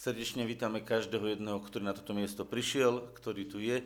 Srdečne vítame každého jedného, ktorý na toto miesto prišiel, ktorý tu je.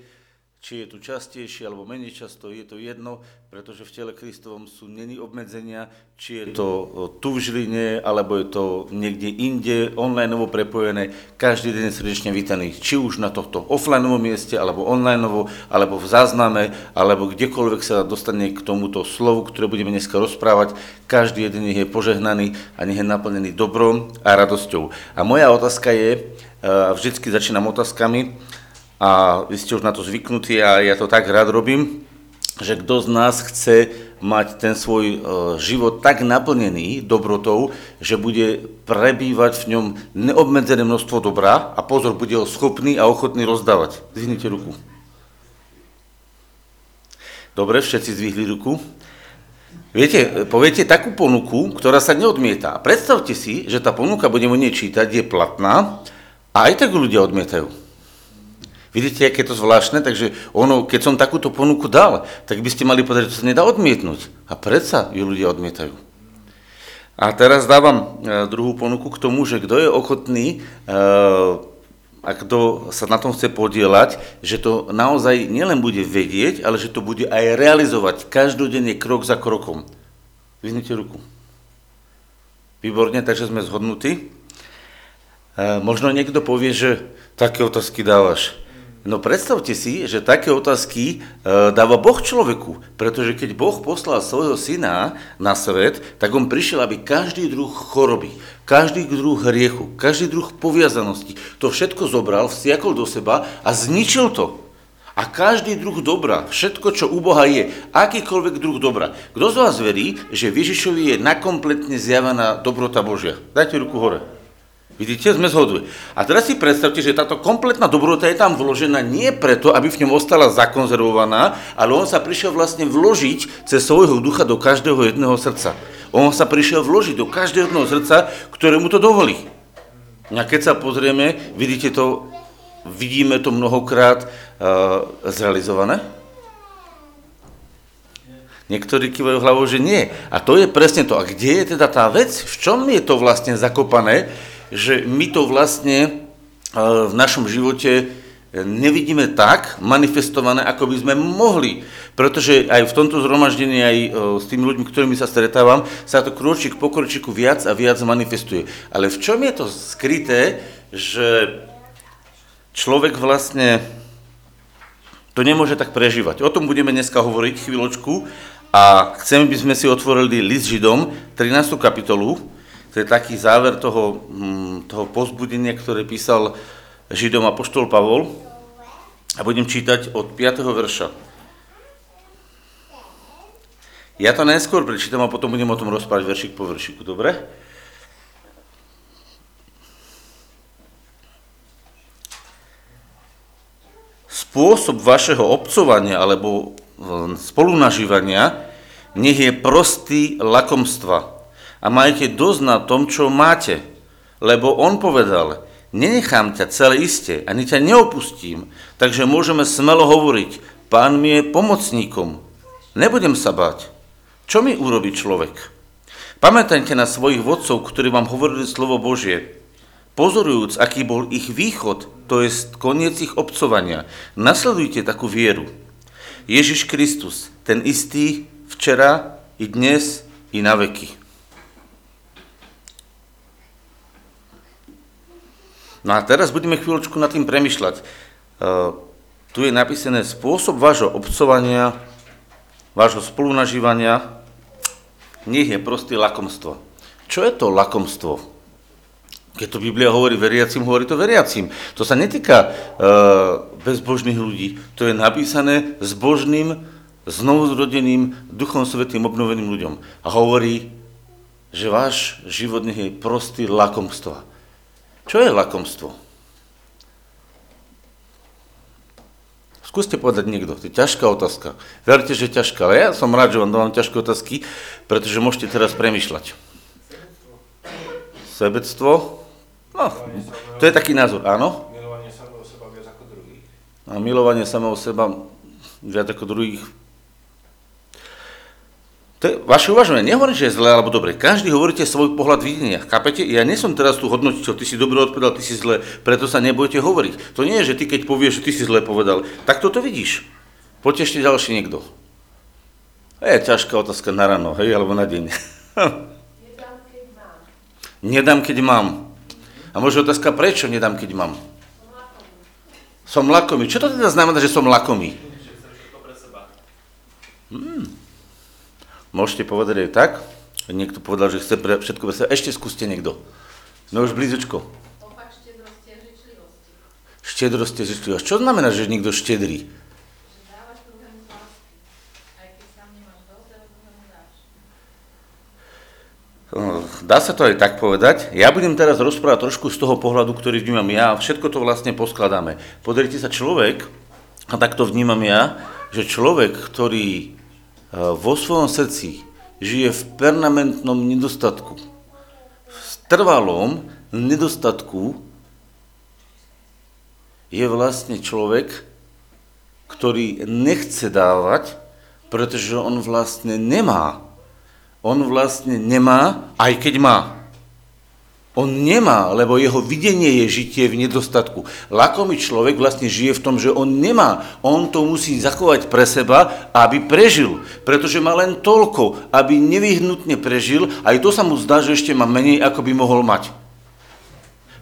Či je tu častejšie alebo menej často, je to jedno, pretože v tele Kristovom sú není obmedzenia, či je to tu v Žiline, alebo je to niekde inde, online prepojené. Každý deň srdečne vítaný, či už na tohto offline mieste, alebo online, alebo v zázname, alebo kdekoľvek sa dostane k tomuto slovu, ktoré budeme dneska rozprávať. Každý jeden je požehnaný a nech je naplnený dobrom a radosťou. A moja otázka je, a vždycky začínam otázkami, a vy ste už na to zvyknutí a ja to tak rád robím, že kto z nás chce mať ten svoj e, život tak naplnený dobrotou, že bude prebývať v ňom neobmedzené množstvo dobra a pozor, bude ho schopný a ochotný rozdávať. Zvihnite ruku. Dobre, všetci zvihli ruku. Viete, poviete takú ponuku, ktorá sa neodmieta. Predstavte si, že tá ponuka, budeme o nej čítať, je platná a aj tak ľudia odmietajú. Vidíte, aké je to zvláštne? Takže ono, keď som takúto ponuku dal, tak by ste mali povedať, že to sa nedá odmietnúť. A predsa ju ľudia odmietajú. A teraz dávam e, druhú ponuku k tomu, že kto je ochotný e, a kto sa na tom chce podielať, že to naozaj nielen bude vedieť, ale že to bude aj realizovať každodenne krok za krokom. Vyhnite ruku. Výborne, takže sme zhodnutí. E, možno niekto povie, že také otázky dávaš. No predstavte si, že také otázky e, dáva Boh človeku, pretože keď Boh poslal svojho syna na svet, tak on prišiel, aby každý druh choroby, každý druh hriechu, každý druh poviazanosti, to všetko zobral, vsiakol do seba a zničil to. A každý druh dobra, všetko, čo u Boha je, akýkoľvek druh dobra. Kto z vás verí, že Ježišovi je nakompletne zjavená dobrota Božia? Dajte ruku hore. Vidíte, sme zhodli. A teraz si predstavte, že táto kompletná dobrota je tam vložená nie preto, aby v ňom ostala zakonzervovaná, ale on sa prišiel vlastne vložiť cez svojho ducha do každého jedného srdca. On sa prišiel vložiť do každého jedného srdca, ktoré mu to dovolí. A keď sa pozrieme, vidíte to, vidíme to mnohokrát uh, zrealizované? Niektorí kývajú hlavou, že nie. A to je presne to. A kde je teda tá vec? V čom je to vlastne zakopané? Že my to vlastne e, v našom živote nevidíme tak manifestované, ako by sme mohli. Pretože aj v tomto zhromaždení, aj e, s tými ľuďmi, ktorými sa stretávam, sa to kročík po kročiku viac a viac manifestuje. Ale v čom je to skryté, že človek vlastne to nemôže tak prežívať. O tom budeme dneska hovoriť chvíľočku a chceme, by sme si otvorili list Židom, 13. kapitolu, to je taký záver toho, mm, toho pozbudenia, ktoré písal Židom Apoštol Pavol. A budem čítať od 5. verša. Ja to najskôr prečítam a potom budem o tom rozprávať veršik po veršiku, dobre? Spôsob vašeho obcovania alebo spolunažívania nech je prostý lakomstva, a majte dosť na tom, čo máte. Lebo on povedal, nenechám ťa celé iste, ani ťa neopustím, takže môžeme smelo hovoriť, pán mi je pomocníkom. Nebudem sa báť. Čo mi urobí človek? Pamätajte na svojich vodcov, ktorí vám hovorili slovo Božie. Pozorujúc, aký bol ich východ, to je koniec ich obcovania, nasledujte takú vieru. Ježiš Kristus, ten istý včera i dnes i na veky. No a teraz budeme chvíľočku nad tým premyšľať. Uh, tu je napísané spôsob vášho obcovania, vášho spolunažívania, nech je prostý lakomstvo. Čo je to lakomstvo? Keď to Biblia hovorí veriacim, hovorí to veriacim. To sa netýka uh, bezbožných ľudí. To je napísané s božným, znovuzrodeným, duchom svetým, obnoveným ľuďom. A hovorí, že váš život nech je prostý lakomstvo. Čo je lakomstvo? Skúste povedať niekto, to je ťažká otázka. Verte, že je ťažká, ale ja som rád, že vám dávam ťažké otázky, pretože môžete teraz premyšľať. Sebectvo? No, to je taký názor, áno? Milovanie samého seba viac ako druhých. A milovanie samého seba viac ako druhých. To je vaše uvažovanie. Nehovorím, že je zlé alebo dobre. Každý hovoríte svoj pohľad videnia. Chápete? Ja nie som teraz tu hodnotiteľ, ty si dobre odpovedal, ty si zle, preto sa nebojte hovoriť. To nie je, že ty keď povieš, že ty si zle povedal, tak toto vidíš. Poďte ešte ďalší niekto. Je ťažká otázka na ráno, hej, alebo na deň. Nedám, keď mám. nedám, keď mám. A možno otázka, prečo nedám, keď mám? Som lakomý. Čo to teda znamená, že som lakomý? Hmm. Môžete povedať aj tak. Niekto povedal, že chce pre všetko seba. Ešte skúste niekto. Sme už blízečko. Opak štedrosti a žičlivosti. Štedrosť je žičlivosť. Čo znamená, že niekto štedrý? No, Dá sa to aj tak povedať. Ja budem teraz rozprávať trošku z toho pohľadu, ktorý vnímam ja. Všetko to vlastne poskladáme. Pozrite sa, človek, a tak to vnímam ja, že človek, ktorý vo svojom srdci žije v permanentnom nedostatku, v trvalom nedostatku, je vlastne človek, ktorý nechce dávať, pretože on vlastne nemá on vlastne nemá, aj keď má. On nemá, lebo jeho videnie je žitie v nedostatku. Lakomý človek vlastne žije v tom, že on nemá. On to musí zachovať pre seba, aby prežil. Pretože má len toľko, aby nevyhnutne prežil. Aj to sa mu zdá, že ešte má menej, ako by mohol mať.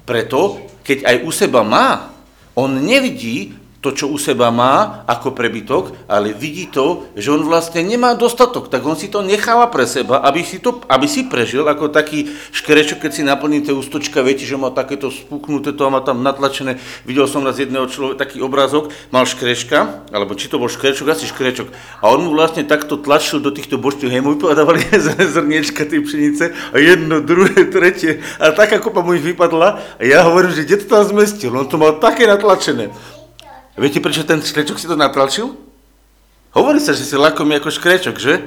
Preto, keď aj u seba má, on nevidí to, čo u seba má ako prebytok, ale vidí to, že on vlastne nemá dostatok, tak on si to necháva pre seba, aby si, to, aby si prežil ako taký škrečok, keď si naplní tie ústočka, viete, že má takéto spuknuté to a má tam natlačené. Videl som raz jedného človeka, taký obrázok, mal škrečka, alebo či to bol škrečok, asi škrečok. A on mu vlastne takto tlačil do týchto bočných, mu vypadávali zrniečka tej pšenice a jedno, druhé, tretie. A taká kopa mu ich vypadla a ja hovorím, že kde to tam zmestil, on to mal také natlačené. Viete, prečo ten škrečok si to natlačil? Hovorí sa, že si lakomý ako škrečok, že?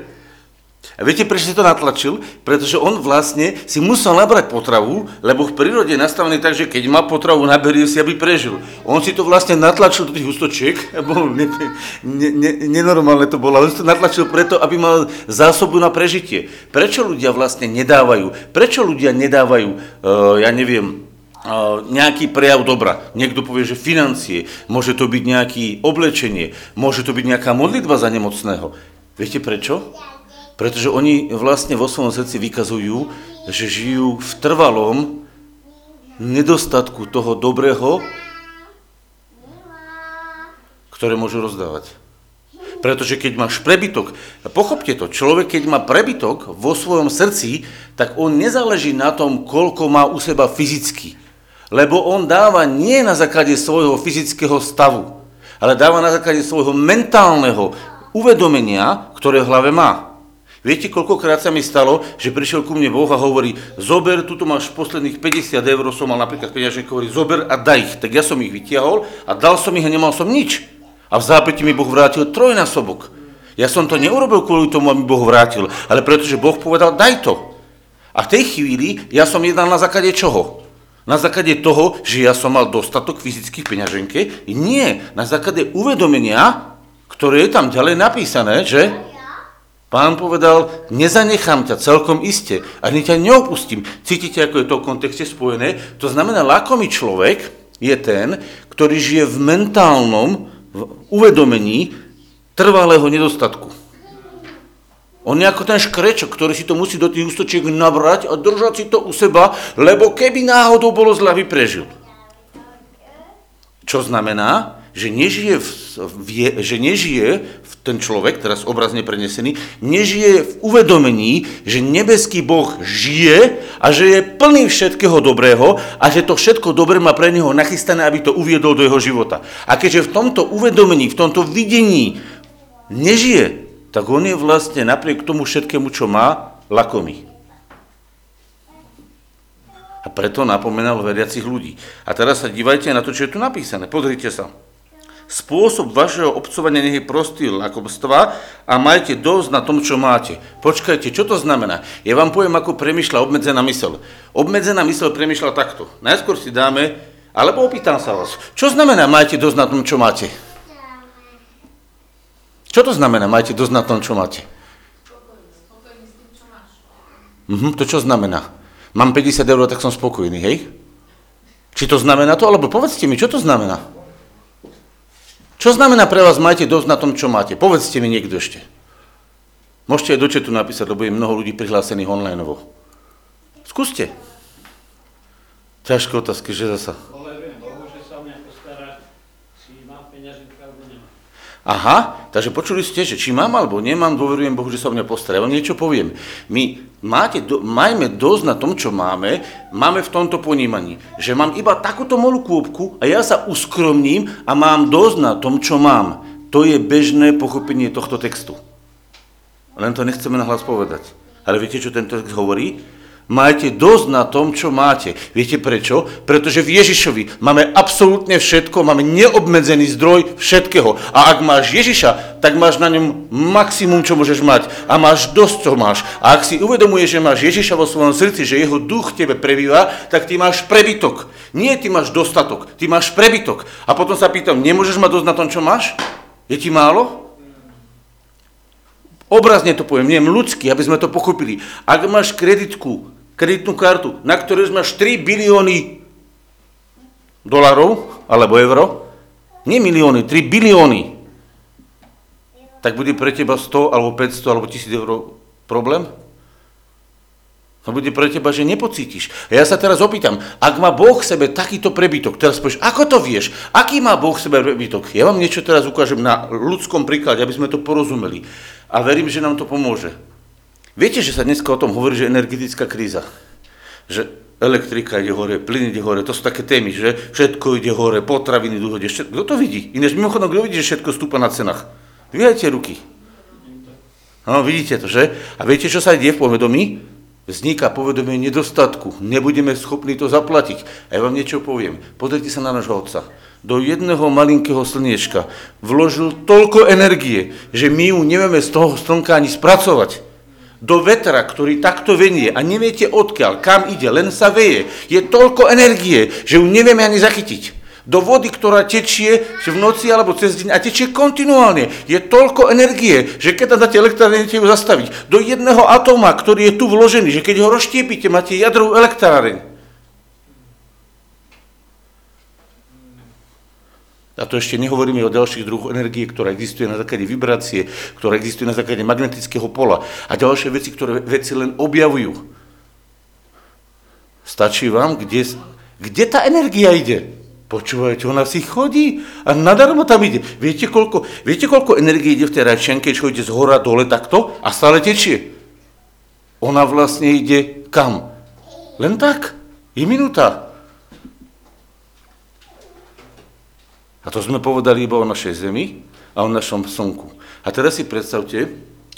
A viete, prečo si to natlačil? Pretože on vlastne si musel nabrať potravu, lebo v prírode je nastavený tak, že keď má potravu, naberie si, aby prežil. On si to vlastne natlačil do tých ústočiek, bol ne, ne, ne, nenormálne to bolo, ale on si to natlačil preto, aby mal zásobu na prežitie. Prečo ľudia vlastne nedávajú? Prečo ľudia nedávajú, uh, ja neviem, nejaký prejav dobra. Niekto povie, že financie, môže to byť nejaké oblečenie, môže to byť nejaká modlitba za nemocného. Viete prečo? Pretože oni vlastne vo svojom srdci vykazujú, že žijú v trvalom nedostatku toho dobrého, ktoré môžu rozdávať. Pretože keď máš prebytok, pochopte to, človek keď má prebytok vo svojom srdci, tak on nezáleží na tom, koľko má u seba fyzicky lebo on dáva nie na základe svojho fyzického stavu, ale dáva na základe svojho mentálneho uvedomenia, ktoré v hlave má. Viete, koľkokrát sa mi stalo, že prišiel ku mne Boh a hovorí, zober, tuto máš posledných 50 eur, som mal napríklad peňaženku, hovorí, zober a daj ich. Tak ja som ich vytiahol a dal som ich a nemal som nič. A v zápäti mi Boh vrátil trojnásobok. Ja som to neurobil kvôli tomu, aby Boh vrátil, ale pretože Boh povedal, daj to. A v tej chvíli ja som jednal na základe čoho? Na základe toho, že ja som mal dostatok fyzických peňaženke? Nie, na základe uvedomenia, ktoré je tam ďalej napísané, že pán povedal, nezanechám ťa celkom iste, ani ťa neopustím. Cítite, ako je to v kontexte spojené? To znamená, lakomý človek je ten, ktorý žije v mentálnom uvedomení trvalého nedostatku. On je ako ten škrečok, ktorý si to musí do tých ústočiek nabrať a držať si to u seba, lebo keby náhodou bolo zle, aby prežil. Čo znamená, že nežije, v, v, že nežije v ten človek, teraz obrazne prenesený, nežije v uvedomení, že nebeský Boh žije a že je plný všetkého dobrého a že to všetko dobré má pre neho nachystané, aby to uviedol do jeho života. A keďže v tomto uvedomení, v tomto videní nežije, tak on je vlastne napriek tomu všetkému, čo má, lakomý. A preto napomenal veriacich ľudí. A teraz sa dívajte na to, čo je tu napísané. Pozrite sa. Spôsob vašeho obcovania nech je prostý lakomstva a majte dosť na tom, čo máte. Počkajte, čo to znamená? Ja vám poviem, ako premyšľa obmedzená mysel. Obmedzená mysel premyšľa takto. Najskôr si dáme, alebo opýtam sa vás, čo znamená majte dosť na tom, čo máte? Čo to znamená, majte dosť na tom, čo máte? Mhm, to čo znamená? Mám 50 eur, tak som spokojný, hej? Či to znamená to, alebo povedzte mi, čo to znamená? Čo znamená pre vás, majte dosť na tom, čo máte? Povedzte mi niekto ešte. Môžete aj do chatu napísať, lebo je mnoho ľudí prihlásených online. Skúste. Ťažké otázky, že zasa. Dôverujem Bohu, že sa o mňa postará, či mám peňaženka alebo nemám. Aha, takže počuli ste, že či mám alebo nemám, dôverujem Bohu, že sa o mňa postará. Ja niečo poviem. My máte, do, majme dosť na tom, čo máme, máme v tomto ponímaní, že mám iba takúto malú kôpku a ja sa uskromním a mám dosť na tom, čo mám. To je bežné pochopenie tohto textu. Len to nechceme nahlas povedať. Ale viete, čo ten text hovorí? Majte dosť na tom, čo máte. Viete prečo? Pretože v Ježišovi máme absolútne všetko, máme neobmedzený zdroj všetkého. A ak máš Ježiša, tak máš na ňom maximum, čo môžeš mať. A máš dosť, čo máš. A ak si uvedomuješ, že máš Ježiša vo svojom srdci, že jeho duch tebe prebýva, tak ty máš prebytok. Nie ty máš dostatok, ty máš prebytok. A potom sa pýtam, nemôžeš mať dosť na tom, čo máš? Je ti málo? Obrazne to poviem, neviem, ľudský, aby sme to pochopili. Ak máš kreditku, kreditnú kartu, na ktorej máš 3 bilióny dolarov alebo euro, nie milióny, 3 bilióny, tak bude pre teba 100 alebo 500 alebo 1000 eur problém? To bude pre teba, že nepocítiš. A ja sa teraz opýtam, ak má Boh v sebe takýto prebytok, teraz povieš, ako to vieš? Aký má Boh v sebe prebytok? Ja vám niečo teraz ukážem na ľudskom príklade, aby sme to porozumeli. A verím, že nám to pomôže. Viete, že sa dneska o tom hovorí, že energetická kríza. Že elektrika ide hore, plyn ide hore, to sú také témy, že všetko ide hore, potraviny idú hore. Kto to vidí? Ináč mimochodom, kto vidí, že všetko stúpa na cenách? Vyhajte ruky. No, vidíte to, že? A viete, čo sa deje v povedomí? vzniká povedomie nedostatku, nebudeme schopní to zaplatiť. A ja vám niečo poviem. Pozrite sa na nášho otca. Do jedného malinkého slniečka vložil toľko energie, že my ju nevieme z toho slnka ani spracovať. Do vetra, ktorý takto venie a neviete odkiaľ, kam ide, len sa veje, je toľko energie, že ju nevieme ani zachytiť do vody, ktorá tečie v noci alebo cez deň a tečie kontinuálne. Je toľko energie, že keď tam dáte elektrárne, ju zastaviť. Do jedného atóma, ktorý je tu vložený, že keď ho rozštiepite, máte jadrovú elektráreň. A to ešte nehovoríme o ďalších druhoch energie, ktorá existuje na základe vibrácie, ktorá existuje na základe magnetického pola a ďalšie veci, ktoré veci len objavujú. Stačí vám, kde, kde tá energia ide? Počúvajte, ona si chodí a nadarmo tam ide. Viete, koľko, viete, koľko energie ide v tej rajčianke, čo ide z hora dole takto a stále tečie? Ona vlastne ide kam? Len tak. Je minúta. A to sme povedali iba o našej Zemi a o našom Slnku. A teraz si predstavte,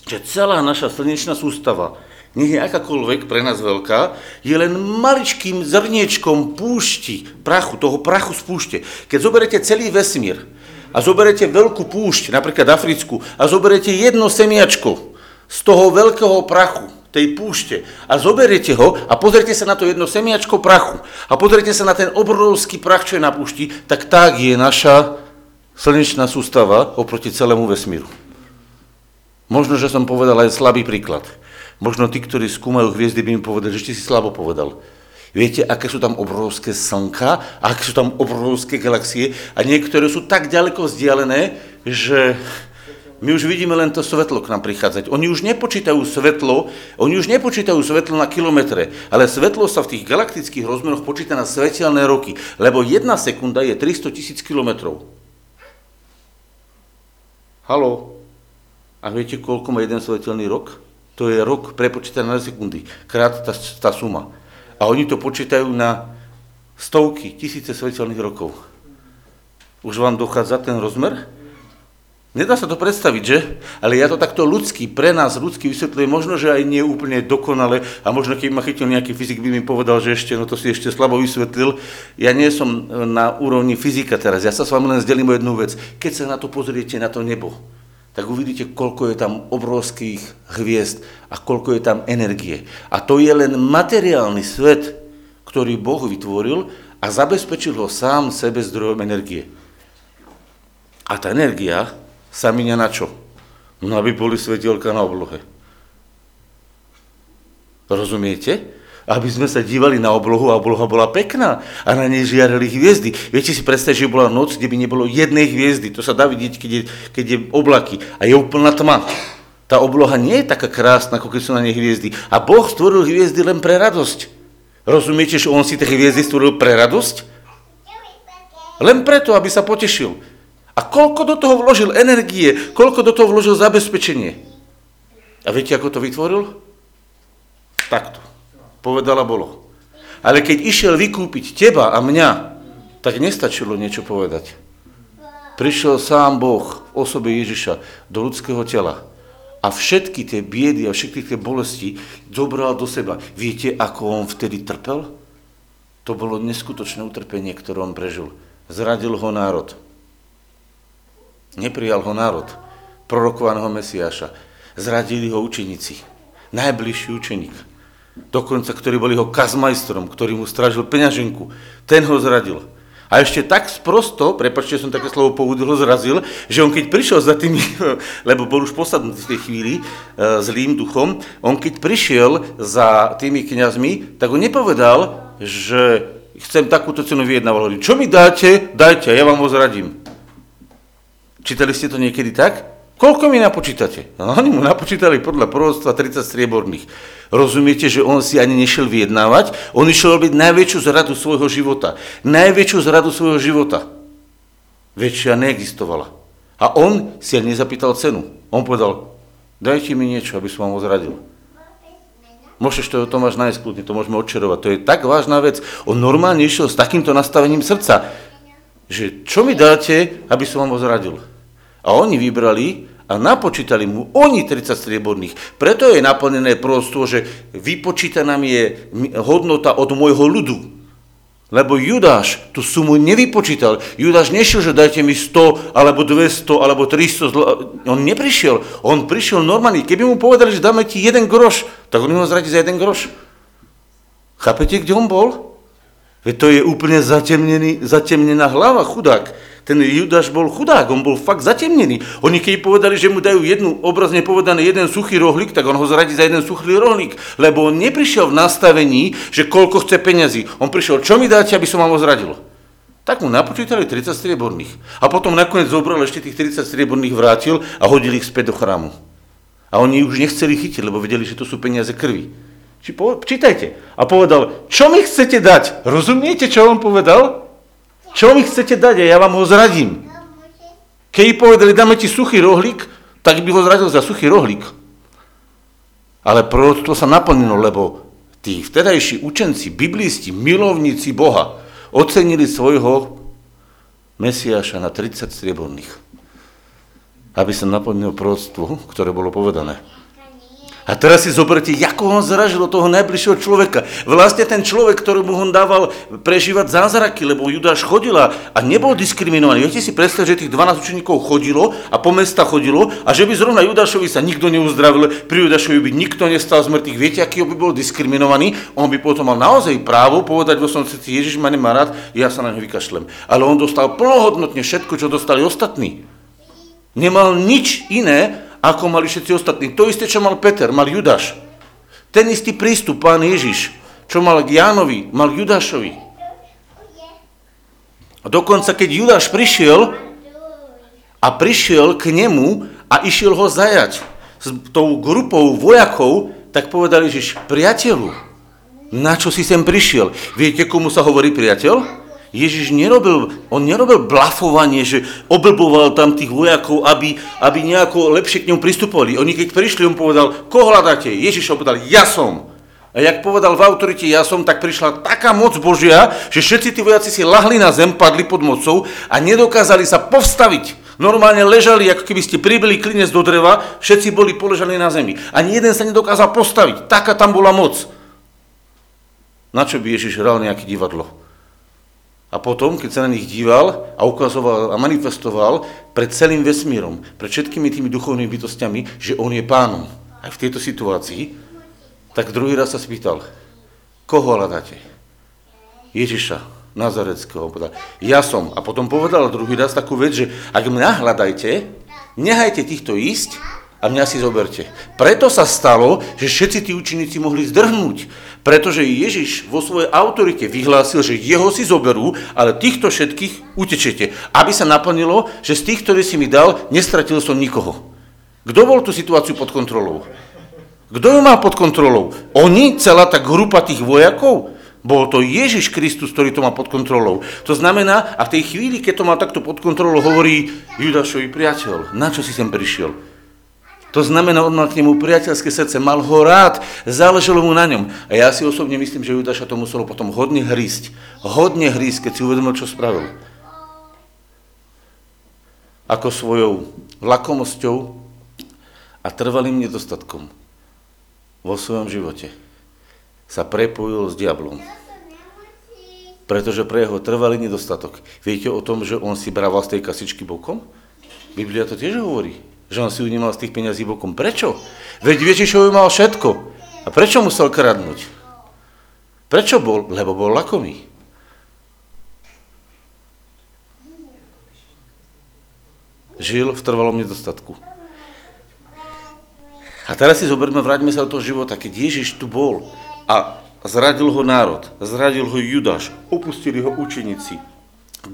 že celá naša slnečná sústava nech je akákoľvek pre nás veľká, je len maličkým zrniečkom púšti, prachu, toho prachu z púšte. Keď zoberete celý vesmír a zoberete veľkú púšť, napríklad Africkú, a zoberete jedno semiačko z toho veľkého prachu, tej púšte a zoberiete ho a pozrite sa na to jedno semiačko prachu a pozrite sa na ten obrovský prach, čo je na púšti, tak tak je naša slnečná sústava oproti celému vesmíru. Možno, že som povedal aj slabý príklad. Možno tí, ktorí skúmajú hviezdy, by mi povedali, že ešte si slabo povedal. Viete, aké sú tam obrovské slnka, aké sú tam obrovské galaxie a niektoré sú tak ďaleko vzdialené, že my už vidíme len to svetlo k nám prichádzať. Oni už nepočítajú svetlo, oni už nepočítajú svetlo na kilometre, ale svetlo sa v tých galaktických rozmeroch počíta na svetelné roky, lebo jedna sekunda je 300 tisíc kilometrov. Halo? A viete, koľko má jeden svetelný rok? to je rok prepočítaný na sekundy, krát tá, tá suma. A oni to počítajú na stovky, tisíce svetelných rokov. Už vám dochádza ten rozmer? Nedá sa to predstaviť, že? Ale ja to takto ľudský, pre nás ľudský vysvetľujem, možno, že aj nie úplne dokonale a možno keby ma chytil nejaký fyzik, by mi povedal, že ešte, no to si ešte slabo vysvetlil. Ja nie som na úrovni fyzika teraz, ja sa s vami len zdelím o jednu vec. Keď sa na to pozriete, na to nebo, tak uvidíte, koľko je tam obrovských hviezd a koľko je tam energie. A to je len materiálny svet, ktorý Boh vytvoril a zabezpečil ho sám sebe zdrojom energie. A tá energia sa minia na čo? No aby boli svetielka na oblohe. Rozumiete? Aby sme sa dívali na oblohu a obloha bola pekná a na nej žiarili hviezdy. Viete si predstaviť, že bola noc, kde by nebolo jednej hviezdy. To sa dá vidieť, keď je, keď je oblaky a je úplná tma. Tá obloha nie je taká krásna, ako keď sú na nej hviezdy. A Boh stvoril hviezdy len pre radosť. Rozumiete, že On si tie hviezdy stvoril pre radosť? Len preto, aby sa potešil. A koľko do toho vložil energie, koľko do toho vložil zabezpečenie. A viete, ako to vytvoril? Takto. Povedala bolo. Ale keď išiel vykúpiť teba a mňa, tak nestačilo niečo povedať. Prišiel sám Boh v osobe Ježiša do ľudského tela a všetky tie biedy a všetky tie bolesti zobral do seba. Viete, ako on vtedy trpel? To bolo neskutočné utrpenie, ktoré on prežil. Zradil ho národ. Neprijal ho národ prorokovaného Mesiáša. Zradili ho učeníci. Najbližší učeník dokonca ktorý bol jeho kazmajstrom, ktorý mu stražil peňaženku, ten ho zradil. A ešte tak sprosto, prepačte, som také slovo použil, ho zrazil, že on keď prišiel za tými, lebo bol už posadnutý v tej chvíli e, zlým duchom, on keď prišiel za tými kňazmi, tak on nepovedal, že chcem takúto cenu vyjednávať. Čo mi dáte, dajte, ja vám ho zradím. Čítali ste to niekedy tak? Koľko mi napočítate? No, oni mu napočítali podľa prorodstva 30 strieborných. Rozumiete, že on si ani nešiel vyjednávať? On išiel robiť najväčšiu zradu svojho života. Najväčšiu zradu svojho života. Väčšia neexistovala. A on si ani nezapýtal cenu. On povedal, dajte mi niečo, aby som vám ho zradil. Môžeš to, Tomáš, nájsť kľudne, to môžeme odčerovať. To je tak vážna vec. On normálne išiel s takýmto nastavením srdca, že čo mi dáte, aby som vám ho zradil. A oni vybrali a napočítali mu oni 30 strieborných. Preto je naplnené prosto, že vypočítaná mi je hodnota od môjho ľudu. Lebo Judáš tú sumu nevypočítal. Judáš nešiel, že dajte mi 100, alebo 200, alebo 300. Zlo... On neprišiel. On prišiel normálne. Keby mu povedali, že dáme ti jeden groš, tak on ho zradí za jeden groš. Chápete, kde on bol? Veď to je úplne zatemnený, zatemnená hlava, chudák ten Judáš bol chudák, on bol fakt zatemnený. Oni keď povedali, že mu dajú jednu, obrazne povedané, jeden suchý rohlík, tak on ho zradí za jeden suchý rohlík, lebo on neprišiel v nastavení, že koľko chce peňazí. On prišiel, čo mi dáte, aby som vám ho zradil. Tak mu napočítali 30 strieborných. A potom nakoniec zobral ešte tých 30 strieborných, vrátil a hodil ich späť do chrámu. A oni už nechceli chytiť, lebo vedeli, že to sú peniaze krvi. Či po, čítajte. A povedal, čo mi chcete dať? Rozumiete, čo on povedal? Čo mi chcete dať a ja vám ho zradím? Keď povedali, dáme ti suchý rohlík, tak by ho zradil za suchý rohlík. Ale proroctvo sa naplnilo, lebo tí vtedajší učenci, biblisti, milovníci Boha ocenili svojho Mesiáša na 30 strieborných. Aby sa naplnilo proroctvo, ktoré bolo povedané. A teraz si zoberte, ako on zražil toho najbližšieho človeka. Vlastne ten človek, ktorý mu on dával prežívať zázraky, lebo Judáš chodila a nebol diskriminovaný. Viete si predstaviť, že tých 12 učeníkov chodilo a po mesta chodilo a že by zrovna Judášovi sa nikto neuzdravil, pri Judášovi by nikto nestal z mŕtvych. Viete, aký by bol diskriminovaný? On by potom mal naozaj právo povedať vo svojom srdci, Ježiš ma nemá rád, ja sa na ňo vykašlem. Ale on dostal plnohodnotne všetko, čo dostali ostatní. Nemal nič iné, ako mali všetci ostatní. To isté, čo mal Peter, mal Judáš. Ten istý prístup, pán Ježiš, čo mal k Jánovi, mal Judášovi. A dokonca, keď Judáš prišiel a prišiel k nemu a išiel ho zajať s tou grupou vojakov, tak povedal Ježiš, priateľu, na čo si sem prišiel? Viete, komu sa hovorí priateľ? Ježiš nerobil, on nerobil blafovanie, že oblboval tam tých vojakov, aby, aby nejako lepšie k ňom pristupovali. Oni keď prišli, on povedal, koho hľadáte? Ježiš povedal, ja som. A jak povedal v autorite ja som, tak prišla taká moc Božia, že všetci tí vojaci si lahli na zem, padli pod mocou a nedokázali sa povstaviť. Normálne ležali, ako keby ste pribili klinec do dreva, všetci boli položení na zemi. Ani jeden sa nedokázal postaviť. Taká tam bola moc. Na čo by Ježiš hral nejaké divadlo? A potom, keď sa na nich díval a ukazoval a manifestoval pred celým vesmírom, pred všetkými tými duchovnými bytostiami, že on je pánom aj v tejto situácii, tak druhý raz sa spýtal, koho hľadáte? Ježiša, Nazareckého. Povedal, ja som. A potom povedal druhý raz takú vec, že ak mňa hľadajte, nehajte týchto ísť, A mňa si zoberte. Preto sa stalo, že všetci tí učeníci mohli zdrhnúť. Pretože Ježiš vo svojej autorite vyhlásil, že jeho si zoberú, ale týchto všetkých utečete. Aby sa naplnilo, že z tých, ktoré si mi dal, nestratil som nikoho. Kto bol tú situáciu pod kontrolou? Kto ju mal pod kontrolou? Oni, celá tá grupa tých vojakov? Bol to Ježiš Kristus, ktorý to má pod kontrolou. To znamená, a v tej chvíli, keď to má takto pod kontrolou, hovorí Judášovi priateľ, na čo si sem prišiel? To znamená, on mal k nemu priateľské srdce, mal ho rád, záleželo mu na ňom. A ja si osobne myslím, že Judáša to muselo potom hodne hrísť. Hodne hrísť, keď si uvedomil, čo spravil. Ako svojou lakomosťou a trvalým nedostatkom vo svojom živote sa prepojil s diablom. Pretože pre jeho trvalý nedostatok. Viete o tom, že on si brával z tej kasičky bokom? Biblia to tiež hovorí že on si ju nemal z tých peňazí bokom. Prečo? Veď Ježišovi mal všetko. A prečo musel kradnúť? Prečo bol? Lebo bol lakomý. Žil v trvalom nedostatku. A teraz si zoberme, vráťme sa do toho života, keď Ježiš tu bol a zradil ho národ, zradil ho Judáš, opustili ho učeníci,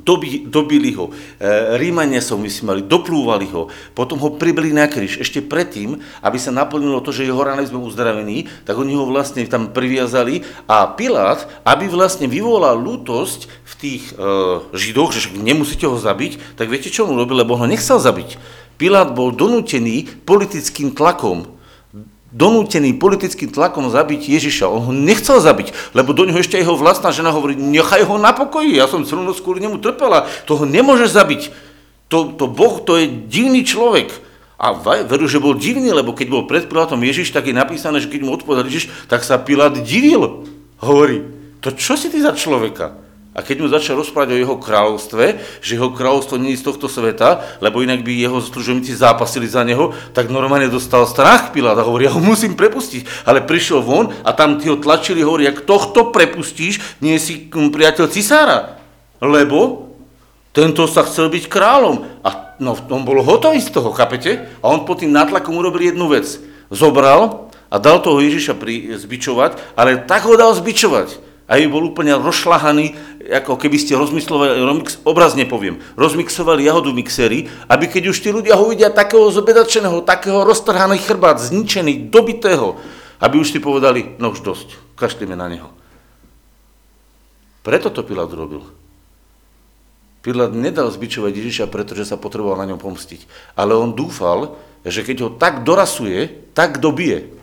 Dobi, dobili ho, e, Rímania som mali, doplúvali ho, potom ho pribili na kríž. Ešte predtým, aby sa naplnilo to, že jeho rany sme uzdravení, tak oni ho vlastne tam priviazali. A Pilát, aby vlastne vyvolal lútosť v tých e, židoch, že nemusíte ho zabiť, tak viete, čo mu robil, lebo ho nechcel zabiť. Pilát bol donútený politickým tlakom donútený politickým tlakom zabiť Ježiša. On ho nechcel zabiť, lebo do neho ešte jeho vlastná žena hovorí, nechaj ho na pokoji, ja som celú noc kvôli nemu trpela, toho nemôžeš zabiť. To, to Boh, to je divný človek. A veru, že bol divný, lebo keď bol pred Pilátom Ježiš, tak je napísané, že keď mu odpovedal Ježiš, tak sa Pilát divil. Hovorí, to čo si ty za človeka? A keď mu začal rozprávať o jeho kráľovstve, že jeho kráľovstvo nie je z tohto sveta, lebo inak by jeho služobníci zápasili za neho, tak normálne dostal strach Pilát a hovorí, ja ho musím prepustiť. Ale prišiel von a tam ti ho tlačili, hovorí, ak tohto prepustíš, nie si priateľ cisára. Lebo tento sa chcel byť kráľom. A no, on bol hotový z toho, chápete? A on pod tým nátlakom urobil jednu vec. Zobral a dal toho Ježiša pri, zbičovať, ale tak ho dal zbičovať, a by bol úplne rozšlahaný, ako keby ste rozmyslovali, obrazne poviem, rozmixovali jahodu mixery, aby keď už tí ľudia ho vidia takého zobedačeného, takého roztrhaný chrbát, zničený, dobitého, aby už si povedali, no už dosť, kašlíme na neho. Preto to Pilát robil. Pilát nedal zbičovať Ježiša, pretože sa potreboval na ňom pomstiť. Ale on dúfal, že keď ho tak dorasuje, tak dobije,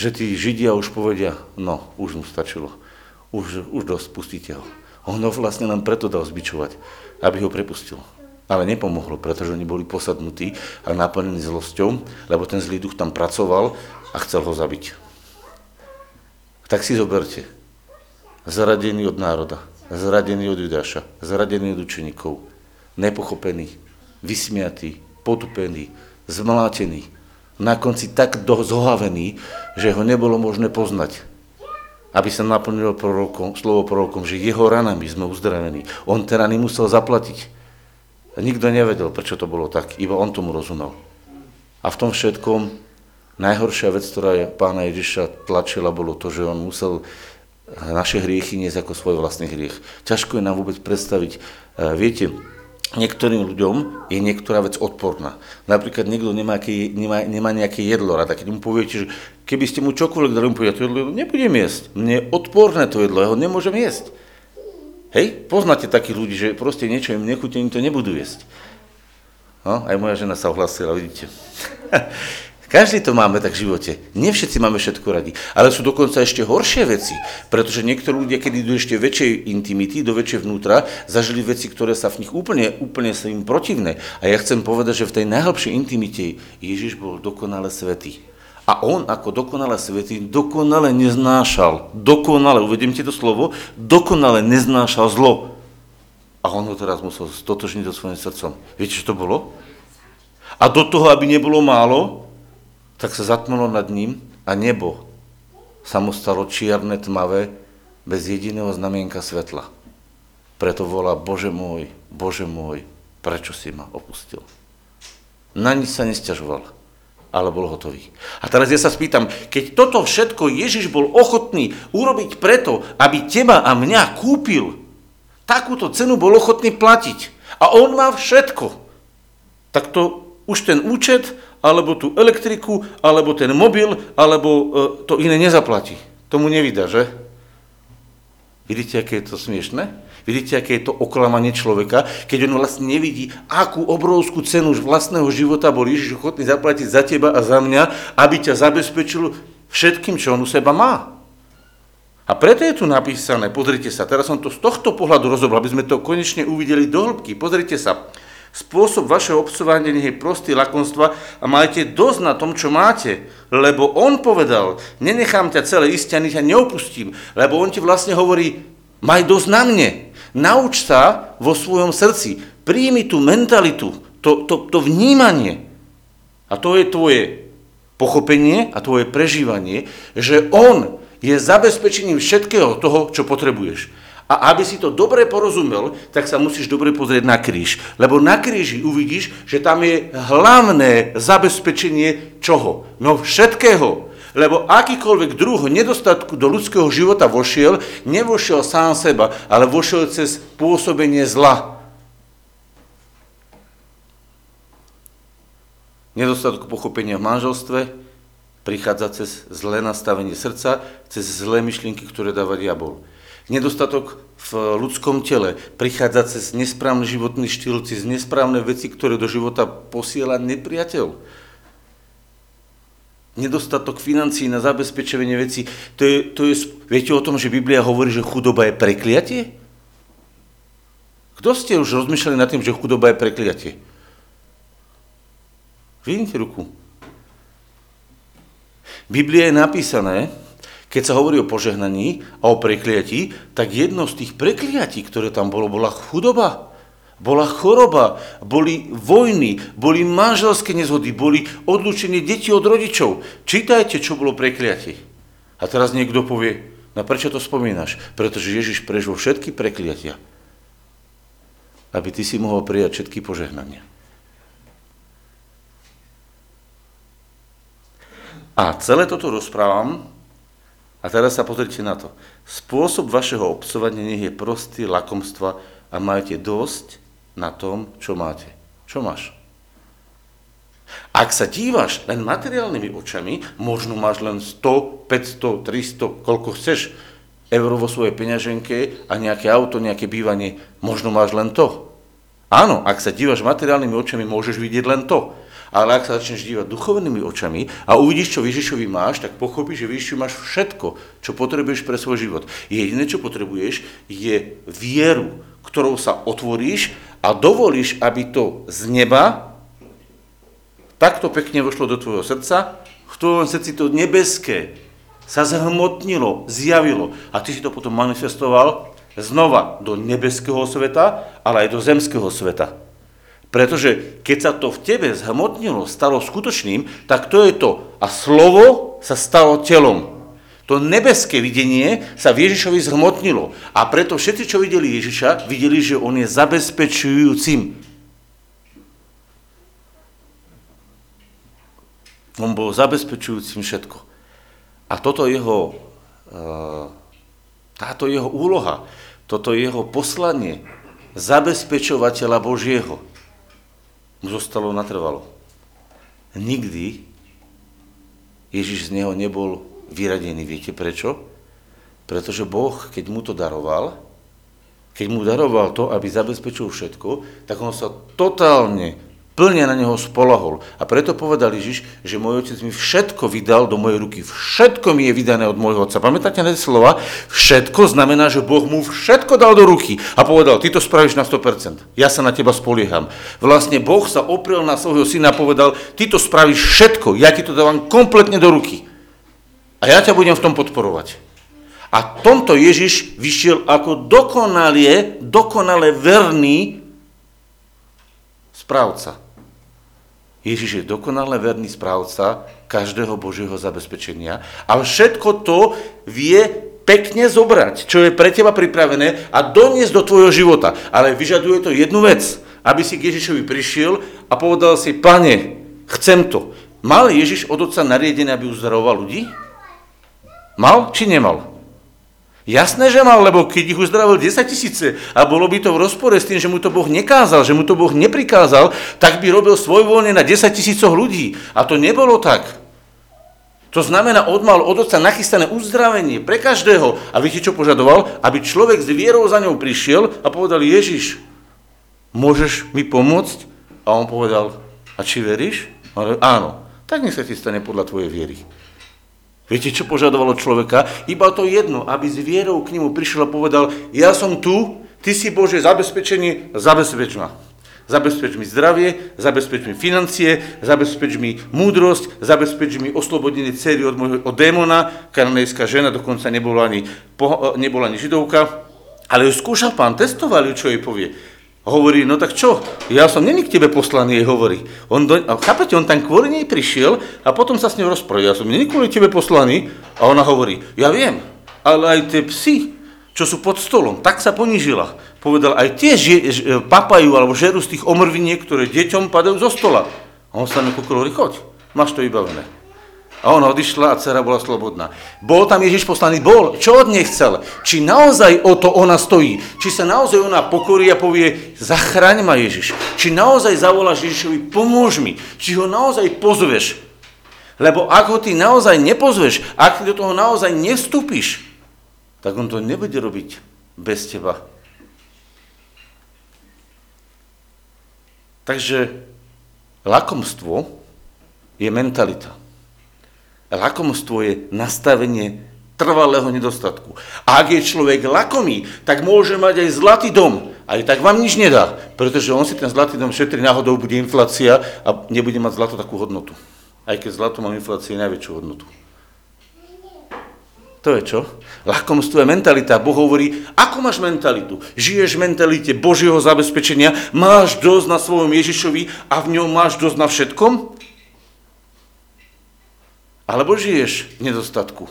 že tí Židia už povedia, no, už mu stačilo, už, už dosť, pustite ho. On ho vlastne len preto dal zbičovať, aby ho prepustil. Ale nepomohlo, pretože oni boli posadnutí a naplnení zlosťou, lebo ten zlý duch tam pracoval a chcel ho zabiť. Tak si zoberte. Zaradený od národa, zradený od Judáša, zradený od učeníkov, nepochopený, vysmiatý, potupený, zmlátený, na konci tak zohavený, že ho nebolo možné poznať. Aby sa naplnilo prorokom, slovo prorokom, že jeho ranami sme uzdravení. On tie rany zaplatiť. A nikto nevedel, prečo to bolo tak, iba on tomu rozumel. A v tom všetkom najhoršia vec, ktorá je pána Ježiša tlačila, bolo to, že on musel naše hriechy niesť ako svoj vlastný hriech. Ťažko je nám vôbec predstaviť. Viete, niektorým ľuďom je niektorá vec odporná. Napríklad niekto nemá, nemá, nemá nejaké jedlo rada, keď mu poviete, že keby ste mu čokoľvek dali, mu povie, to jedlo nebudem jesť. Mne je odporné to jedlo, ja ho nemôžem jesť. Hej, poznáte takých ľudí, že proste niečo im nechutí, im to nebudú jesť. No, aj moja žena sa ohlasila, vidíte. Každý to máme tak v živote. Nie všetci máme všetko radi. Ale sú dokonca ešte horšie veci, pretože niektorí ľudia, keď idú ešte väčšej intimity, do väčšej vnútra, zažili veci, ktoré sa v nich úplne, úplne sa im protivné. A ja chcem povedať, že v tej najhlbšej intimite Ježiš bol dokonale svetý. A on ako dokonale svetý dokonale neznášal, dokonale, uvediem ti to slovo, dokonale neznášal zlo. A on ho teraz musel stotožniť so svojím srdcom. Viete, čo to bolo? A do toho, aby nebolo málo, tak sa zatmelo nad ním a nebo sa mu stalo čierne, tmavé, bez jediného znamienka svetla. Preto volá, Bože môj, Bože môj, prečo si ma opustil? Na nič sa nesťažoval. ale bol hotový. A teraz ja sa spýtam, keď toto všetko Ježiš bol ochotný urobiť preto, aby teba a mňa kúpil, takúto cenu bol ochotný platiť. A on má všetko. Tak to už ten účet, alebo tú elektriku, alebo ten mobil, alebo e, to iné nezaplatí. Tomu nevydá, že? Vidíte, aké je to smiešné? Vidíte, aké je to oklamanie človeka, keď on vlastne nevidí, akú obrovskú cenu vlastného života bol Ježiš ochotný zaplatiť za teba a za mňa, aby ťa zabezpečil všetkým, čo on u seba má. A preto je tu napísané, pozrite sa, teraz som to z tohto pohľadu rozobral, aby sme to konečne uvideli do hĺbky. Pozrite sa, spôsob vašeho obcovania nech je prostý lakomstva a majte dosť na tom, čo máte. Lebo on povedal, nenechám ťa celé ísť, ani ťa neopustím. Lebo on ti vlastne hovorí, maj dosť na mne. Nauč sa vo svojom srdci. Príjmi tú mentalitu, to, to, to vnímanie. A to je tvoje pochopenie a tvoje prežívanie, že on je zabezpečením všetkého toho, čo potrebuješ. A aby si to dobre porozumel, tak sa musíš dobre pozrieť na kríž. Lebo na kríži uvidíš, že tam je hlavné zabezpečenie čoho? No všetkého. Lebo akýkoľvek druh nedostatku do ľudského života vošiel, nevošiel sám seba, ale vošiel cez pôsobenie zla. Nedostatku pochopenia v manželstve prichádza cez zlé nastavenie srdca, cez zlé myšlienky, ktoré dáva diabol. Nedostatok v ľudskom tele prichádza cez nesprávny životný štýl, cez nesprávne veci, ktoré do života posiela nepriateľ nedostatok financí na zabezpečenie veci. To je, to je, viete o tom, že Biblia hovorí, že chudoba je prekliatie? Kto ste už rozmýšľali nad tým, že chudoba je prekliatie? Vidíte ruku. V Biblii je napísané, keď sa hovorí o požehnaní a o prekliatí, tak jedno z tých prekliatí, ktoré tam bolo, bola chudoba. Bola choroba, boli vojny, boli manželské nezhody, boli odlučenie detí od rodičov. Čítajte, čo bolo prekliatie. A teraz niekto povie, no prečo to spomínaš? Pretože Ježiš prežil všetky prekliatia, aby ty si mohol prijať všetky požehnania. A celé toto rozprávam, a teraz sa pozrite na to. Spôsob vašeho obcovania nech je prostý, lakomstva a majte dosť, na tom, čo máte. Čo máš? Ak sa dívaš len materiálnymi očami, možno máš len 100, 500, 300, koľko chceš eur vo svojej peňaženke a nejaké auto, nejaké bývanie, možno máš len to. Áno, ak sa dívaš materiálnymi očami, môžeš vidieť len to. Ale ak sa začneš dívať duchovnými očami a uvidíš, čo Ježišovi máš, tak pochopíš, že Ježišovi máš všetko, čo potrebuješ pre svoj život. Jediné, čo potrebuješ, je vieru, ktorou sa otvoríš a dovolíš, aby to z neba takto pekne vošlo do tvojho srdca, v tvojom srdci to nebeské sa zhmotnilo, zjavilo a ty si to potom manifestoval znova do nebeského sveta, ale aj do zemského sveta. Pretože keď sa to v tebe zhmotnilo, stalo skutočným, tak to je to. A slovo sa stalo telom. To nebeské videnie sa v Ježišovi zhmotnilo. A preto všetci, čo videli Ježiša, videli, že on je zabezpečujúcim. On bol zabezpečujúcim všetko. A toto jeho, eh, táto jeho úloha, toto jeho poslanie zabezpečovateľa Božieho mu zostalo natrvalo. Nikdy Ježiš z neho nebol vyradený. Viete prečo? Pretože Boh, keď mu to daroval, keď mu daroval to, aby zabezpečil všetko, tak on sa totálne plne na neho spolahol. A preto povedal Ježiš, že môj otec mi všetko vydal do mojej ruky. Všetko mi je vydané od môjho otca. Pamätáte na slova? Všetko znamená, že Boh mu všetko dal do ruky a povedal, ty to spravíš na 100%. Ja sa na teba spolieham. Vlastne Boh sa oprel na svojho syna a povedal, ty to spravíš všetko, ja ti to dávam kompletne do ruky. A ja ťa budem v tom podporovať. A tomto Ježiš vyšiel ako dokonale, dokonale verný správca. Ježiš je dokonale verný správca každého Božieho zabezpečenia, ale všetko to vie pekne zobrať, čo je pre teba pripravené a doniesť do tvojho života. Ale vyžaduje to jednu vec, aby si k Ježišovi prišiel a povedal si, pane, chcem to, Mal Ježiš od otca nariadené, aby uzdravoval ľudí? Mal či nemal? Jasné, že mal, lebo keď ich uzdravil 10 tisíce a bolo by to v rozpore s tým, že mu to Boh nekázal, že mu to Boh neprikázal, tak by robil svojvoľne na 10 tisícoch ľudí. A to nebolo tak. To znamená, on mal od otca nachystané uzdravenie pre každého. A viete, čo požadoval? Aby človek s vierou za ňou prišiel a povedal, Ježiš, môžeš mi pomôcť? A on povedal, a či veríš? Ale áno, tak nech sa ti stane podľa tvojej viery. Viete, čo požadovalo človeka? Iba to jedno, aby s vierou k nemu prišiel a povedal, ja som tu, ty si Bože zabezpečenie, zabezpeč ma. Zabezpeč mi zdravie, zabezpeč mi financie, zabezpeč mi múdrosť, zabezpeč mi oslobodenie céry od, môjho, od démona. Kananejská žena dokonca nebola ani, nebola ani židovka, ale ju skúšal pán, testoval ju, čo jej povie. Hovorí, no tak čo, ja som není k tebe poslaný, hovorí. On do, a chápete, on tam kvôli nej prišiel a potom sa s ňou rozprával, ja som není kvôli tebe poslaný. A ona hovorí, ja viem, ale aj tie psy, čo sú pod stolom, tak sa ponížila. Povedal, aj tie ži, ž, papajú alebo žerú z tých omrviniek, ktoré deťom padajú zo stola. A on sa mi kúkol, choď, máš to vybavené. A ona odišla a dcera bola slobodná. Bol tam Ježiš poslaný? Bol. Čo od nej chcel? Či naozaj o to ona stojí? Či sa naozaj ona pokorí a povie, zachraň ma Ježiš? Či naozaj zavoláš Ježišovi, pomôž mi? Či ho naozaj pozveš? Lebo ak ho ty naozaj nepozveš, ak do toho naozaj nevstúpiš, tak on to nebude robiť bez teba. Takže lakomstvo je mentalita. Lakomstvo je nastavenie trvalého nedostatku. A ak je človek lakomý, tak môže mať aj zlatý dom. Aj tak vám nič nedá, pretože on si ten zlatý dom šetrí, náhodou bude inflácia a nebude mať zlato takú hodnotu. Aj keď zlato má inflácie najväčšiu hodnotu. To je čo? Lakomstvo je mentalita. Boh hovorí, ako máš mentalitu? Žiješ v mentalite Božieho zabezpečenia, máš dosť na svojom Ježišovi a v ňom máš dosť na všetkom? Alebo žiješ v nedostatku?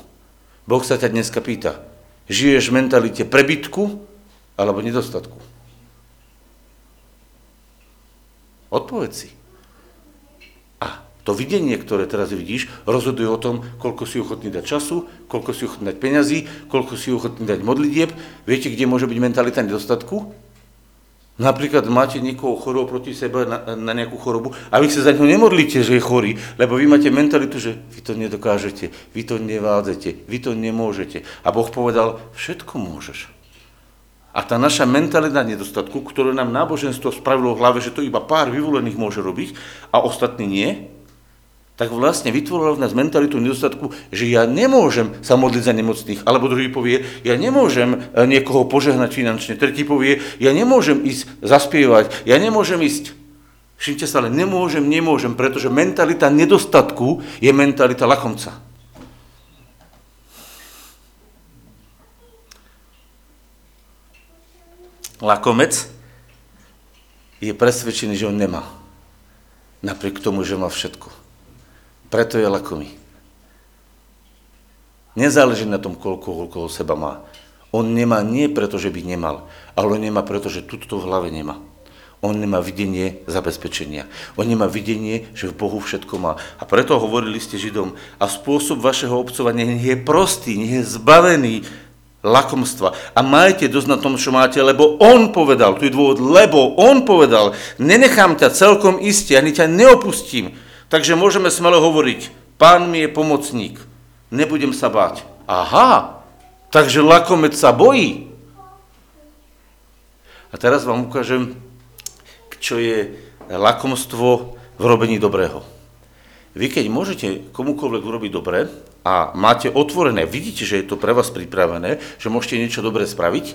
Boh sa ťa dneska pýta, žiješ v mentalite prebytku alebo nedostatku? Odpovedz si. A to videnie, ktoré teraz vidíš, rozhoduje o tom, koľko si ochotný dať času, koľko si ochotný dať peňazí, koľko si ochotný dať modlitieb. Viete, kde môže byť mentalita nedostatku? Napríklad máte niekoho chorého proti sebe na, na nejakú chorobu a vy sa za ňo nemodlíte, že je chorý, lebo vy máte mentalitu, že vy to nedokážete, vy to nevádzete, vy to nemôžete. A Boh povedal, všetko môžeš. A tá naša mentalita nedostatku, ktorú nám náboženstvo spravilo v hlave, že to iba pár vyvolených môže robiť a ostatní nie, tak vlastne vytvorila v nás mentalitu nedostatku, že ja nemôžem sa modliť za nemocných. Alebo druhý povie, ja nemôžem eh, niekoho požehnať finančne. Tretí povie, ja nemôžem ísť zaspievať, ja nemôžem ísť. Všimte sa, ale nemôžem, nemôžem, pretože mentalita nedostatku je mentalita lakomca. Lakomec je presvedčený, že on nemá. Napriek tomu, že má všetko. Preto je lakomý. Nezáleží na tom, koľko okolo seba má. On nemá nie preto, že by nemal, ale on nemá preto, že tuto v hlave nemá. On nemá videnie zabezpečenia. On nemá videnie, že v Bohu všetko má. A preto hovorili ste Židom, a spôsob vašeho obcovania nech je prostý, nech je zbavený lakomstva. A majte dosť na tom, čo máte, lebo on povedal, tu je dôvod, lebo on povedal, nenechám ťa celkom iste, ani ťa neopustím, Takže môžeme smelo hovoriť, pán mi je pomocník, nebudem sa báť. Aha, takže lakomec sa bojí. A teraz vám ukážem, čo je lakomstvo v robení dobrého. Vy keď môžete komukoľvek urobiť dobre a máte otvorené, vidíte, že je to pre vás pripravené, že môžete niečo dobré spraviť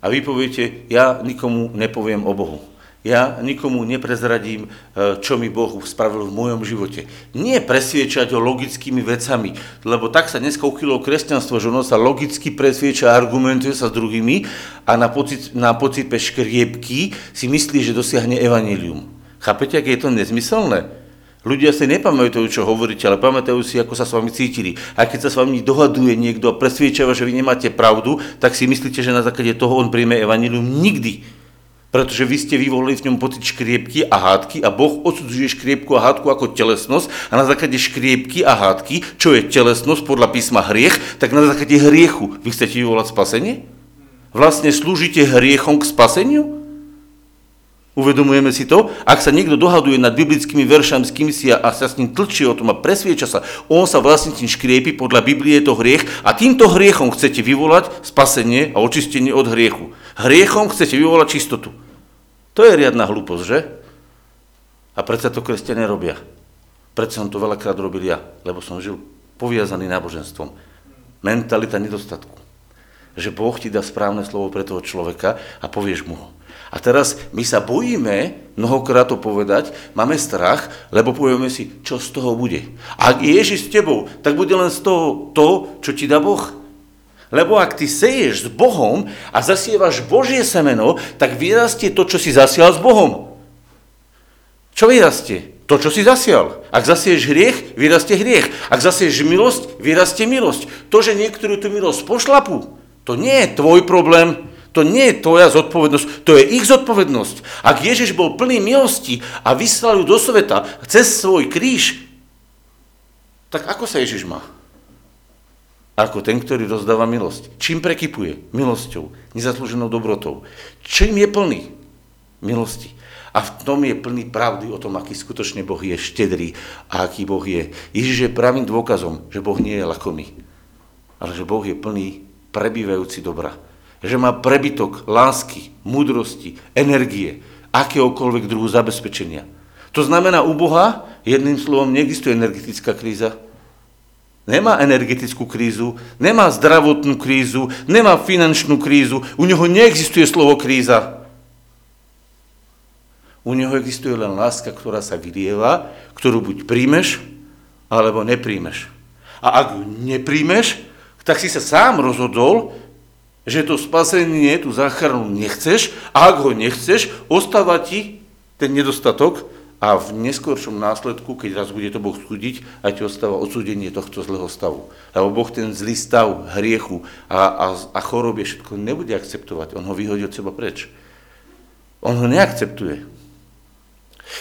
a vy poviete, ja nikomu nepoviem o Bohu. Ja nikomu neprezradím, e, čo mi Boh spravil v mojom živote. Nie presviečať ho logickými vecami, lebo tak sa dneska uchylo kresťanstvo, že ono sa logicky presvieča a argumentuje sa s druhými a na, pocit, na pocipe škriepky si myslí, že dosiahne evanilium. Chápete, aké je to nezmyselné? Ľudia si nepamätajú, čo hovoríte, ale pamätajú si, ako sa s vami cítili. A keď sa s vami dohaduje niekto a presviečava, že vy nemáte pravdu, tak si myslíte, že na základe toho on príjme evanilium nikdy. Pretože vy ste vyvolili v ňom pocit škriepky a hádky a Boh odsudzuje škriepku a hádku ako telesnosť a na základe škriepky a hádky, čo je telesnosť podľa písma hriech, tak na základe hriechu vy chcete vyvolať spasenie? Vlastne slúžite hriechom k spaseniu? Uvedomujeme si to? Ak sa niekto dohaduje nad biblickými veršami s kým si a, a sa s ním tlčí o tom a presvieča sa, on sa vlastne tým škriepi, podľa Biblie je to hriech a týmto hriechom chcete vyvolať spasenie a očistenie od hriechu. Hriechom chcete vyvolať čistotu. To je riadna hlúposť, že? A predsa to kresťania robia. Predsa som to veľakrát robil ja, lebo som žil poviazaný náboženstvom. Mentalita nedostatku. Že Boh ti dá správne slovo pre toho človeka a povieš mu ho. A teraz my sa bojíme mnohokrát to povedať, máme strach, lebo povieme si, čo z toho bude. A ak je Ježiš s tebou, tak bude len z toho to, čo ti dá Boh. Lebo ak ty seješ s Bohom a zasievaš Božie semeno, tak vyrastie to, čo si zasial s Bohom. Čo vyrastie? To, čo si zasial. Ak zasieš hriech, vyrastie hriech. Ak zasieš milosť, vyrastie milosť. To, že niektorú tú milosť pošlapú, to nie je tvoj problém, to nie je tvoja zodpovednosť, to je ich zodpovednosť. Ak Ježiš bol plný milosti a vyslal ju do sveta cez svoj kríž, tak ako sa Ježiš má? Ako ten, ktorý rozdáva milosť. Čím prekypuje? Milosťou, nezaslúženou dobrotou. Čím je plný? Milosti. A v tom je plný pravdy o tom, aký skutočne Boh je štedrý a aký Boh je. Ježiš je pravým dôkazom, že Boh nie je lakomý, ale že Boh je plný prebývajúci dobra že má prebytok lásky, múdrosti, energie, akéhokoľvek druhu zabezpečenia. To znamená, u Boha, jedným slovom, neexistuje energetická kríza. Nemá energetickú krízu, nemá zdravotnú krízu, nemá finančnú krízu, u neho neexistuje slovo kríza. U neho existuje len láska, ktorá sa vylieva, ktorú buď príjmeš, alebo nepríjmeš. A ak ju nepríjmeš, tak si sa sám rozhodol, že to spasenie, tú záchranu nechceš a ak ho nechceš, ostáva ti ten nedostatok a v neskôršom následku, keď raz bude to Boh súdiť, a ti ostáva odsúdenie tohto zlého stavu. Lebo Boh ten zlý stav hriechu a, a, a choroby všetko nebude akceptovať. On ho vyhodí od seba preč. On ho neakceptuje.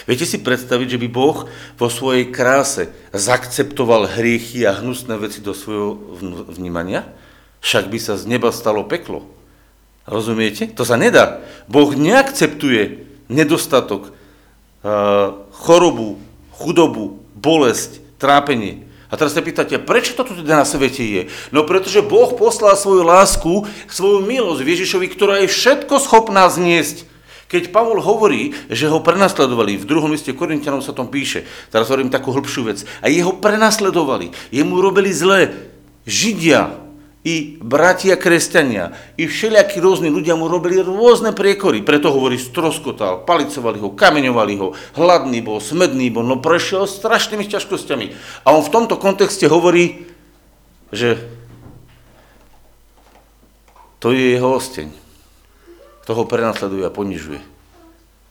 Viete si predstaviť, že by Boh vo svojej kráse zakceptoval hriechy a hnusné veci do svojho vnímania? Však by sa z neba stalo peklo. Rozumiete? To sa nedá. Boh neakceptuje nedostatok, chorobu, chudobu, bolesť, trápenie. A teraz sa pýtate, prečo to tu teda na svete je? No pretože Boh poslal svoju lásku, svoju milosť Ježišovi, ktorá je všetko schopná zniesť. Keď Pavol hovorí, že ho prenasledovali, v druhom liste Korintianov sa tom píše, teraz hovorím takú hĺbšiu vec, a jeho prenasledovali, jemu robili zle, Židia, i bratia kresťania, i všelijakí rôzni ľudia mu robili rôzne priekory. Preto hovorí, stroskotal, palicovali ho, kameňovali ho, hladný bol, smedný bol, no prešiel strašnými ťažkosťami. A on v tomto kontexte hovorí, že to je jeho osteň. To ho prenasleduje a ponižuje.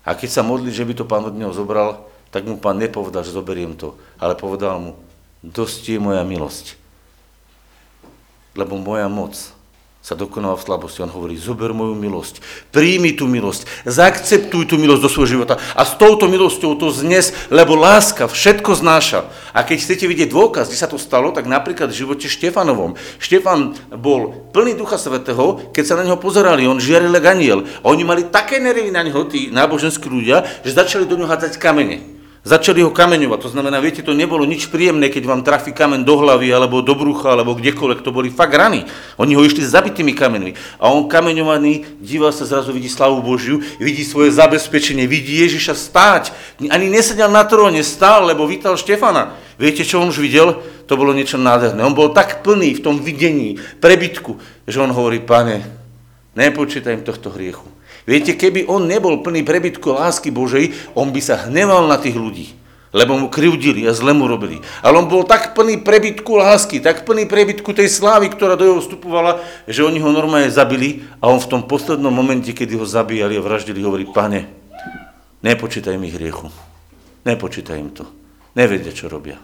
A keď sa modlí, že by to pán od neho zobral, tak mu pán nepovedal, že zoberiem to, ale povedal mu, dosť je moja milosť lebo moja moc sa dokonala v slabosti. On hovorí, zober moju milosť, príjmi tú milosť, zaakceptuj tú milosť do svojho života a s touto milosťou to znes, lebo láska všetko znáša. A keď chcete vidieť dôkaz, kde sa to stalo, tak napríklad v živote Štefanovom. Štefan bol plný Ducha Svetého, keď sa na neho pozerali, on žiaril aniel. A oni mali také nervy na neho, tí náboženskí ľudia, že začali do neho hádzať kamene. Začali ho kameňovať, to znamená, viete, to nebolo nič príjemné, keď vám trafí kameň do hlavy, alebo do brucha, alebo kdekoľvek, to boli fakt rany. Oni ho išli s zabitými kameňmi. A on kameňovaný, díva sa zrazu, vidí slavu Božiu, vidí svoje zabezpečenie, vidí Ježiša stáť. Ani nesedel na tróne, stál, lebo vítal Štefana. Viete, čo on už videl? To bolo niečo nádherné. On bol tak plný v tom videní, prebytku, že on hovorí, pane, nepočítaj im tohto hriechu. Viete, keby on nebol plný prebytku lásky Božej, on by sa hneval na tých ľudí, lebo mu krivdili a zle mu robili. Ale on bol tak plný prebytku lásky, tak plný prebytku tej slávy, ktorá do jeho vstupovala, že oni ho normálne zabili a on v tom poslednom momente, kedy ho zabíjali a vraždili, hovorí, pane, nepočítaj mi hriechu, nepočítaj im to, nevedia, čo robia.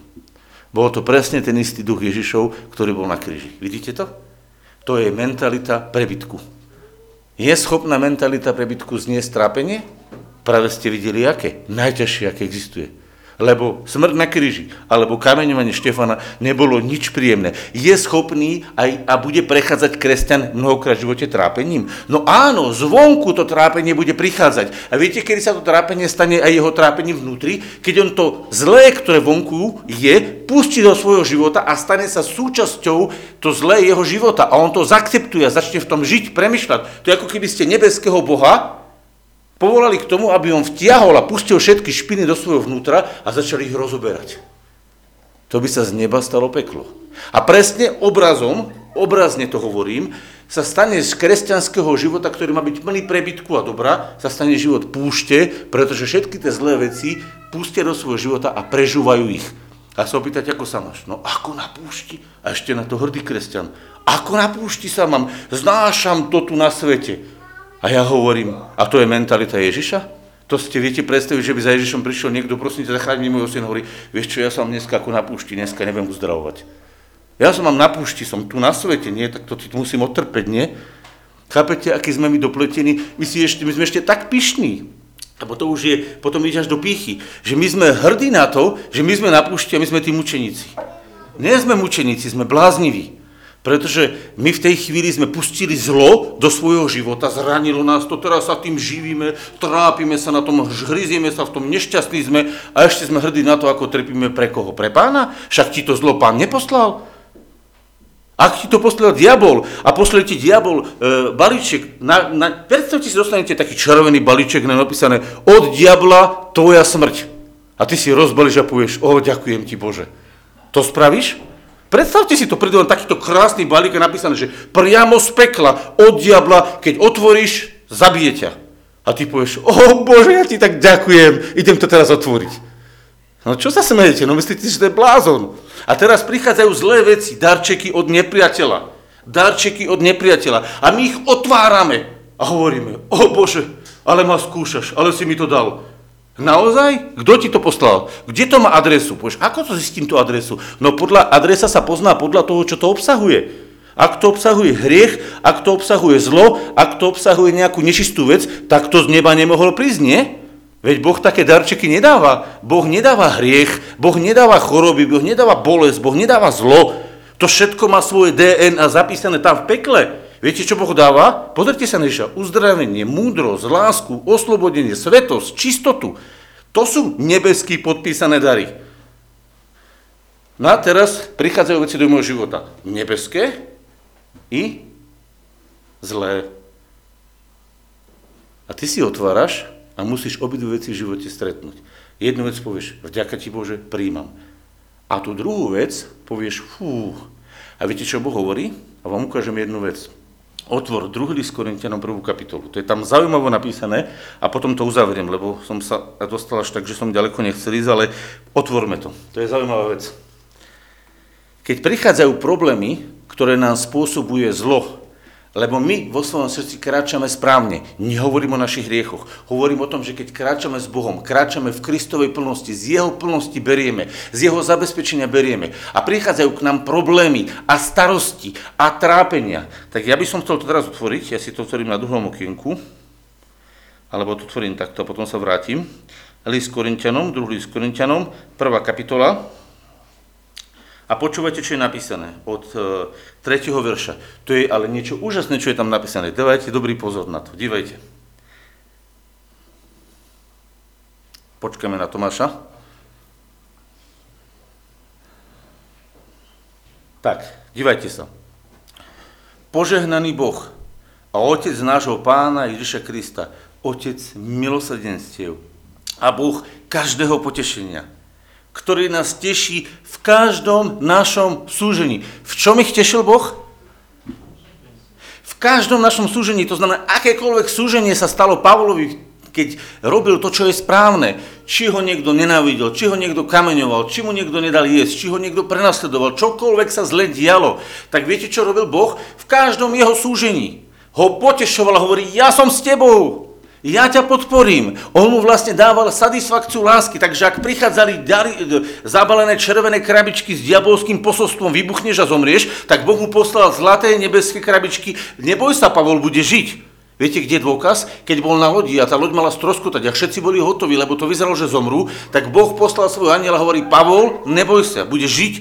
Bol to presne ten istý duch Ježišov, ktorý bol na kríži. Vidíte to? To je mentalita prebytku. Je schopná mentalita prebytku zniesť trápenie? Práve ste videli, aké? Najťažšie, aké existuje. Lebo smrť na kríži alebo kameňovanie Štefana nebolo nič príjemné. Je schopný aj a bude prechádzať kresťan mnohokrát v živote trápením? No áno, zvonku to trápenie bude prichádzať. A viete, kedy sa to trápenie stane aj jeho trápením vnútri? Keď on to zlé, ktoré vonku je, pustí do svojho života a stane sa súčasťou to zlé jeho života. A on to zakceptuje a začne v tom žiť, premyšľať. To je ako keby ste nebeského Boha Povolali k tomu, aby on vtiahol a pustil všetky špiny do svojho vnútra a začali ich rozoberať. To by sa z neba stalo peklo. A presne obrazom, obrazne to hovorím, sa stane z kresťanského života, ktorý má byť plný prebytku a dobra, sa stane život púšte, pretože všetky tie zlé veci pustia do svojho života a prežúvajú ich. A sa opýtať, ako sa máš? No ako na púšti? A ešte na to hrdý kresťan. Ako na púšti sa mám? Znášam to tu na svete. A ja hovorím, a to je mentalita Ježiša? To ste viete predstaviť, že by za Ježišom prišiel niekto, prosím, zachráň mi môj syn, hovorí, vieš čo, ja som dneska ako na púšti, dneska neviem uzdravovať. Ja som mám na púšti, som tu na svete, nie, tak to ti musím otrpeť, nie? Chápete, aký sme my dopletení? My, si ešte, my sme ešte tak pyšní, lebo to už je, potom ide až do pýchy, že my sme hrdí na to, že my sme na púšti a my sme tí mučeníci. Nie sme mučeníci, sme blázniví. Pretože my v tej chvíli sme pustili zlo do svojho života, zranilo nás to, teraz sa tým živíme, trápime sa na tom, hryzieme sa v tom, nešťastní sme a ešte sme hrdí na to, ako trpíme pre koho? Pre pána? Však ti to zlo pán neposlal? Ak ti to poslal diabol a poslal ti diabol e, balíček, na, na, predstavte si, dostanete taký červený balíček na napísané od diabla tvoja smrť. A ty si rozbalíš a povieš, o, ďakujem ti Bože. To spravíš? Predstavte si to, príde len takýto krásny balík a napísané, že priamo z pekla, od diabla, keď otvoríš, zabije ťa. A ty povieš, o Bože, ja ti tak ďakujem, idem to teraz otvoriť. No čo sa smejete? No myslíte, že to je blázon. A teraz prichádzajú zlé veci, darčeky od nepriateľa. Darčeky od nepriateľa. A my ich otvárame a hovoríme, o Bože, ale ma skúšaš, ale si mi to dal. Naozaj? Kto ti to poslal? Kde to má adresu? Povieš, ako to zistím tú adresu? No podľa adresa sa pozná podľa toho, čo to obsahuje. Ak to obsahuje hriech, ak to obsahuje zlo, ak to obsahuje nejakú nečistú vec, tak to z neba nemohol prísť, nie? Veď Boh také darčeky nedáva. Boh nedáva hriech, Boh nedáva choroby, Boh nedáva bolesť, Boh nedáva zlo. To všetko má svoje DNA zapísané tam v pekle. Viete, čo Boh dáva? Pozrite sa na Ježiša. Uzdravenie, múdrosť, lásku, oslobodenie, svetosť, čistotu. To sú nebeský podpísané dary. No a teraz prichádzajú veci do môjho života. Nebeské i zlé. A ty si otváraš a musíš obidve veci v živote stretnúť. Jednu vec povieš, vďaka ti Bože, príjmam. A tú druhú vec povieš, fú. A viete, čo Boh hovorí? A vám ukážem jednu vec otvor druhý list Korintianom prvú kapitolu. To je tam zaujímavo napísané a potom to uzavriem, lebo som sa dostal až tak, že som ďaleko nechcel ísť, ale otvorme to. To je zaujímavá vec. Keď prichádzajú problémy, ktoré nám spôsobuje zlo, lebo my vo svojom srdci kráčame správne. Nehovorím o našich hriechoch. Hovorím o tom, že keď kráčame s Bohom, kráčame v Kristovej plnosti, z Jeho plnosti berieme, z Jeho zabezpečenia berieme a prichádzajú k nám problémy a starosti a trápenia. Tak ja by som chcel to teraz otvoriť, ja si to otvorím na druhom okienku, alebo to otvorím takto, potom sa vrátim. List Korintianom, druhý list Korintianom, prvá kapitola, a počúvajte, čo je napísané od 3. E, verša. To je ale niečo úžasné, čo je tam napísané. Dávajte dobrý pozor na to. Dívajte. Počkáme na Tomáša. Tak, dívajte sa. Požehnaný Boh a Otec nášho Pána Ježiša Krista, Otec milosrdenstiev a Boh každého potešenia, ktorý nás teší v každom našom súžení. V čom ich tešil Boh? V každom našom súžení, to znamená, akékoľvek súženie sa stalo Pavlovi, keď robil to, čo je správne. Či ho niekto nenávidel, či ho niekto kameňoval, či mu niekto nedal jesť, či ho niekto prenasledoval, čokoľvek sa zle dialo. Tak viete, čo robil Boh? V každom jeho súžení ho potešoval a hovorí, ja som s tebou. Ja ťa podporím. On mu vlastne dával satisfakciu lásky, takže ak prichádzali dary, zabalené červené krabičky s diabolským posolstvom, vybuchneš a zomrieš, tak Boh mu poslal zlaté nebeské krabičky. Neboj sa, Pavol bude žiť. Viete, kde je dôkaz? Keď bol na lodi a tá loď mala stroskotať a všetci boli hotoví, lebo to vyzeralo, že zomrú, tak Boh poslal svoj aniel a hovorí, Pavol, neboj sa, budeš žiť,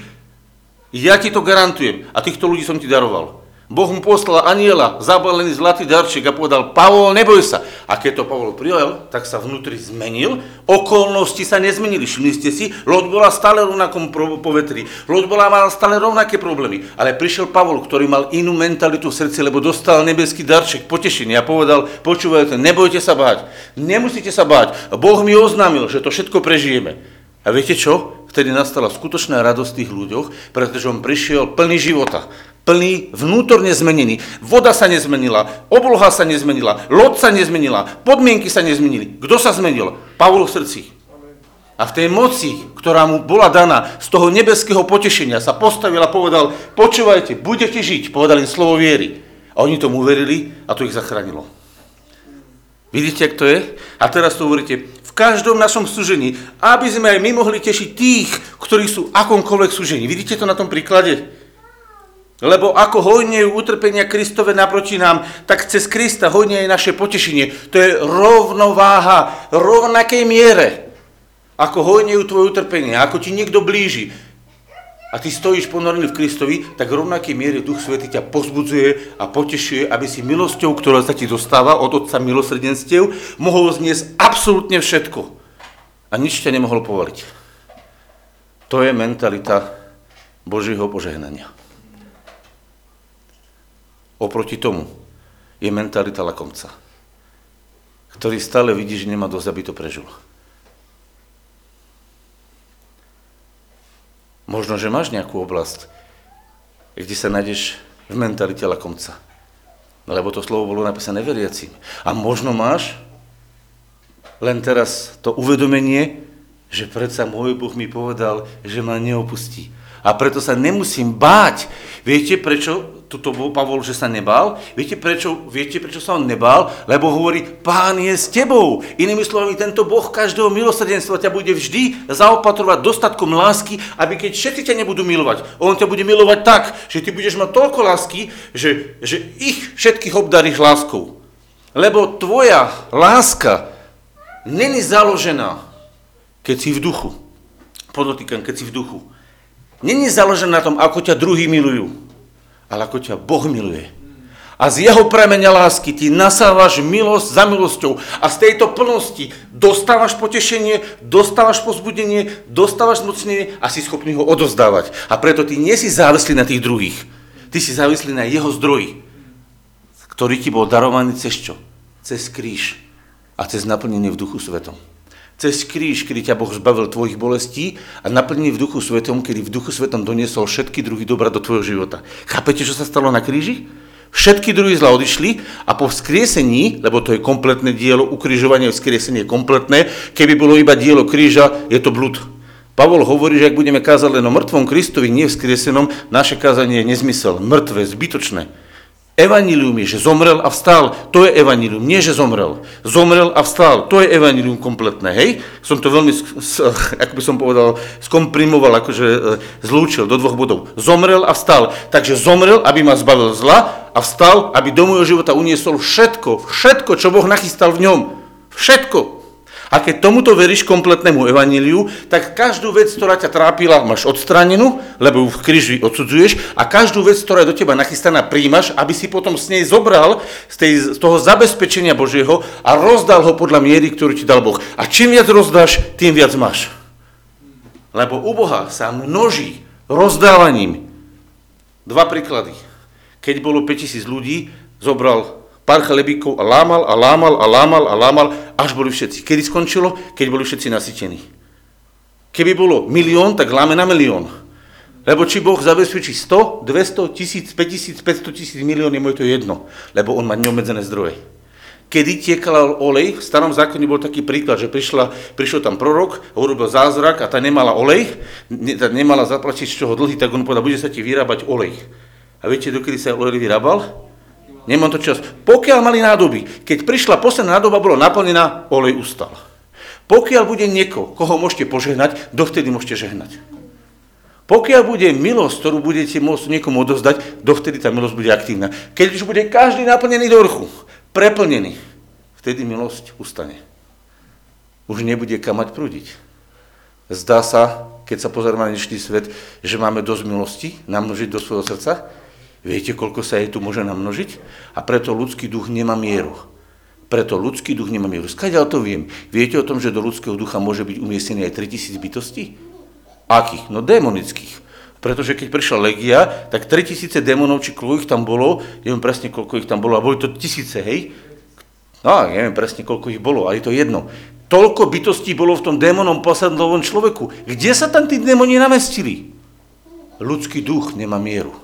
ja ti to garantujem a týchto ľudí som ti daroval. Boh mu poslal aniela, zabalený zlatý darček a povedal, Pavol, neboj sa. A keď to Pavol prijal, tak sa vnútri zmenil, okolnosti sa nezmenili. Všimli ste si, loď bola stále rovnakom povetri, loď bola mala stále rovnaké problémy. Ale prišiel Pavol, ktorý mal inú mentalitu v srdci, lebo dostal nebeský darček, potešenie a povedal, počúvajte, nebojte sa báť, nemusíte sa báť. Boh mi oznámil, že to všetko prežijeme. A viete čo? Vtedy nastala skutočná radosť tých ľuďoch, pretože on prišiel plný života plný, vnútorne zmenený. Voda sa nezmenila, obloha sa nezmenila, loď sa nezmenila, podmienky sa nezmenili. Kto sa zmenil? Pavol v srdci. A v tej moci, ktorá mu bola daná z toho nebeského potešenia, sa postavil a povedal, počúvajte, budete žiť, povedal im slovo viery. A oni tomu uverili a to ich zachránilo. Vidíte, jak to je? A teraz to hovoríte, v každom našom súžení, aby sme aj my mohli tešiť tých, ktorí sú akomkoľvek súžení. Vidíte to na tom príklade? Lebo ako hojnejú utrpenia Kristove naproti nám, tak cez Krista hojne je naše potešenie. To je rovnováha, rovnakej miere. Ako hojnejú tvoje utrpenia, ako ti niekto blíži. A ty stojíš ponorený v Kristovi, tak rovnakej miere Duch Svetý ťa pozbudzuje a potešuje, aby si milosťou, ktorá sa ti dostáva od Otca milosrdenstiev, mohol zniesť absolútne všetko. A nič ťa nemohol povoliť. To je mentalita Božieho požehnania. Oproti tomu je mentalita lakomca, ktorý stále vidí, že nemá dosť, aby to prežil. Možno, že máš nejakú oblasť, kde sa nájdeš v mentalite lakomca. Lebo to slovo bolo napísané veriacím. A možno máš len teraz to uvedomenie, že predsa môj Boh mi povedal, že ma neopustí. A preto sa nemusím báť. Viete, prečo tuto Pavol, že sa nebál. Viete prečo, viete, prečo sa on nebál? Lebo hovorí, pán je s tebou. Inými slovami, tento Boh každého milosrdenstva ťa bude vždy zaopatrovať dostatkom lásky, aby keď všetci ťa nebudú milovať, on ťa bude milovať tak, že ty budeš mať toľko lásky, že, že ich všetkých obdaríš láskou. Lebo tvoja láska není založená, keď si v duchu. Podotýkam, keď si v duchu. Není založená na tom, ako ťa druhí milujú ale ako ťa Boh miluje. A z jeho premenia lásky ty nasávaš milosť za milosťou a z tejto plnosti dostávaš potešenie, dostávaš pozbudenie, dostávaš zmocnenie a si schopný ho odozdávať. A preto ty nie si závislý na tých druhých. Ty si závislý na jeho zdroji, ktorý ti bol darovaný cez čo? Cez kríž a cez naplnenie v duchu svetom cez kríž, kedy ťa Boh zbavil tvojich bolestí a naplnil v duchu svetom, kedy v duchu svetom doniesol všetky druhy dobra do tvojho života. Chápete, čo sa stalo na kríži? Všetky druhy zla odišli a po vzkriesení, lebo to je kompletné dielo, ukrižovanie vzkriesenie je kompletné, keby bolo iba dielo kríža, je to blud. Pavol hovorí, že ak budeme kázať len o mŕtvom Kristovi, nie vzkriesenom, naše kázanie je nezmysel, mŕtve, zbytočné. Evanilium je, že zomrel a vstal. To je evanilium, nie že zomrel. Zomrel a vstal. To je evanilium kompletné, hej? Som to veľmi, ako by som povedal, skomprimoval, akože e, zlúčil do dvoch bodov. Zomrel a vstal. Takže zomrel, aby ma zbavil zla a vstal, aby do môjho života uniesol všetko, všetko, čo Boh nachystal v ňom. Všetko. A keď tomuto veríš kompletnému evaníliu, tak každú vec, ktorá ťa trápila, máš odstranenú, lebo ju v kríži odsudzuješ a každú vec, ktorá je do teba nachystaná, príjmaš, aby si potom s nej zobral z, tej, z toho zabezpečenia Božieho a rozdal ho podľa miery, ktorú ti dal Boh. A čím viac rozdáš, tým viac máš. Lebo u Boha sa množí rozdávaním. Dva príklady. Keď bolo 5000 ľudí, zobral pár chlebíkov a lámal a lámal a lámal a lámal, až boli všetci. Kedy skončilo? Keď boli všetci nasytení. Keby bolo milión, tak láme na milión. Lebo či Boh zabezpečí 100, 200, 1000, 5000, 500 tisíc milión, je to jedno. Lebo on má neobmedzené zdroje. Kedy tiekal olej, v starom zákone bol taký príklad, že prišla, prišiel tam prorok, urobil zázrak a tá nemala olej, ne, tá nemala zaplatiť z čoho dlhy, tak on povedal, bude sa ti vyrábať olej. A viete, dokedy sa olej vyrábal? Nemám to čas. Pokiaľ mali nádoby, keď prišla posledná nádoba, bola naplnená, olej ustal. Pokiaľ bude nieko, koho môžete požehnať, dovtedy môžete žehnať. Pokiaľ bude milosť, ktorú budete môcť niekomu odozdať, dovtedy tá milosť bude aktívna. Keď už bude každý naplnený do vrchu, preplnený, vtedy milosť ustane. Už nebude kam mať prúdiť. Zdá sa, keď sa pozrieme na dnešný svet, že máme dosť milosti namnožiť do svojho srdca. Viete, koľko sa jej tu môže namnožiť? A preto ľudský duch nemá mieru. Preto ľudský duch nemá mieru. Skadiaľ to viem? Viete o tom, že do ľudského ducha môže byť umiestnený aj 3000 bytostí? Akých? No démonických. Pretože keď prišla legia, tak 3000 démonov, či koľko ich tam bolo, neviem presne, koľko ich tam bolo, a boli to tisíce, hej? No, neviem presne, koľko ich bolo, ale je to jedno. Toľko bytostí bolo v tom démonom posadlovom človeku. Kde sa tam tí démoni namestili? Ľudský duch nemá mieru,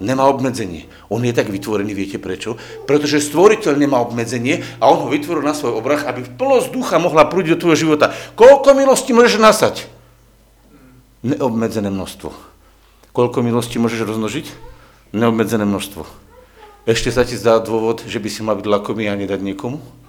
nemá obmedzenie. On je tak vytvorený, viete prečo? Pretože stvoriteľ nemá obmedzenie a on ho vytvoril na svoj obrach, aby plnosť ducha mohla prúdiť do tvojho života. Koľko milosti môžeš nasať? Neobmedzené množstvo. Koľko milosti môžeš roznožiť? Neobmedzené množstvo. Ešte sa ti zdá dôvod, že by si mal byť lakomý a nedať niekomu?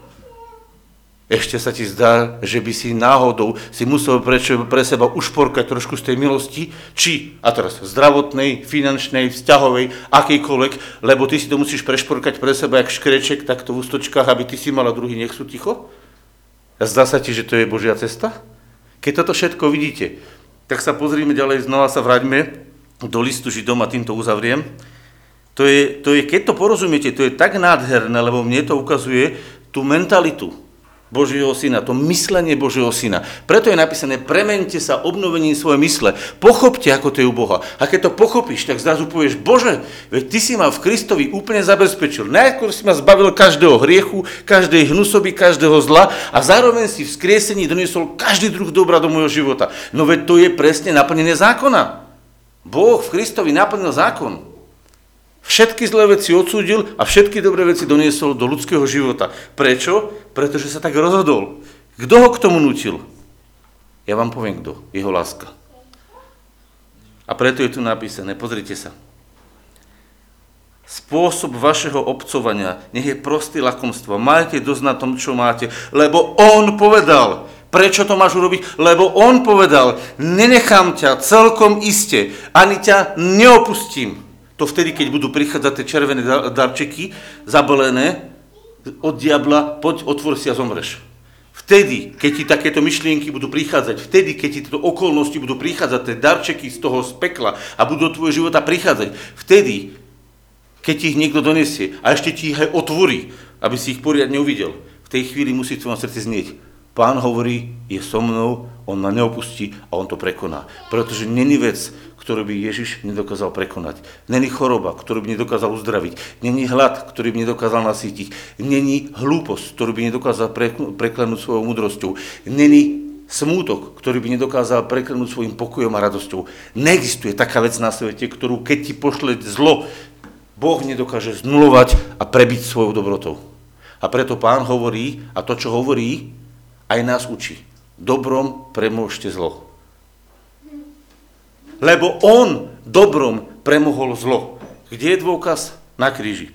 Ešte sa ti zdá, že by si náhodou si musel pre seba ušporkať trošku z tej milosti, či, a teraz, zdravotnej, finančnej, vzťahovej, akejkoľvek, lebo ty si to musíš prešporkať pre seba jak škreček takto v ústočkách, aby ty si mal a druhý nech sú ticho? A zdá sa ti, že to je Božia cesta? Keď toto všetko vidíte, tak sa pozrime ďalej, znova sa vraťme do listu Židom a týmto uzavriem. To je, to je, keď to porozumiete, to je tak nádherné, lebo mne to ukazuje tú mentalitu Božieho syna, to myslenie Božieho syna. Preto je napísané, premente sa obnovením svoje mysle. Pochopte, ako to je u Boha. A keď to pochopíš, tak zrazu povieš, Bože, veď ty si ma v Kristovi úplne zabezpečil. Najskôr si ma zbavil každého hriechu, každej hnusoby, každého zla a zároveň si v skriesení doniesol každý druh dobra do môjho života. No veď to je presne naplnené zákona. Boh v Kristovi naplnil zákon. Všetky zlé veci odsúdil a všetky dobré veci doniesol do ľudského života. Prečo? Pretože sa tak rozhodol. Kto ho k tomu nutil? Ja vám poviem kto. Jeho láska. A preto je tu napísané, pozrite sa. Spôsob vašeho obcovania nech je prostý lakomstvo. Majte dosť na tom, čo máte, lebo on povedal, Prečo to máš urobiť? Lebo on povedal, nenechám ťa celkom iste, ani ťa neopustím. To vtedy, keď budú prichádzať tie červené darčeky, zabalené od diabla, poď, otvor si a zomreš. Vtedy, keď ti takéto myšlienky budú prichádzať, vtedy, keď ti tieto okolnosti budú prichádzať, tie darčeky z toho spekla a budú do tvojho života prichádzať, vtedy, keď ti ich niekto donesie a ešte ti ich aj otvorí, aby si ich poriadne uvidel, v tej chvíli musí v tvojom srdci znieť. Pán hovorí, je so mnou, on ma neopustí a on to prekoná. Pretože není vec, ktorú by Ježiš nedokázal prekonať. Není choroba, ktorú by nedokázal uzdraviť. Není hlad, ktorý by nedokázal nasýtiť. Není hlúposť, ktorú by nedokázal preklenúť svojou múdrosťou. Není smútok, ktorý by nedokázal preklenúť svojim pokojom a radosťou. Neexistuje taká vec na svete, ktorú keď ti pošle zlo, Boh nedokáže znulovať a prebiť svojou dobrotou. A preto pán hovorí, a to, čo hovorí, aj nás učí. Dobrom premôžte zlo. Lebo on dobrom premohol zlo. Kde je dôkaz? Na kríži.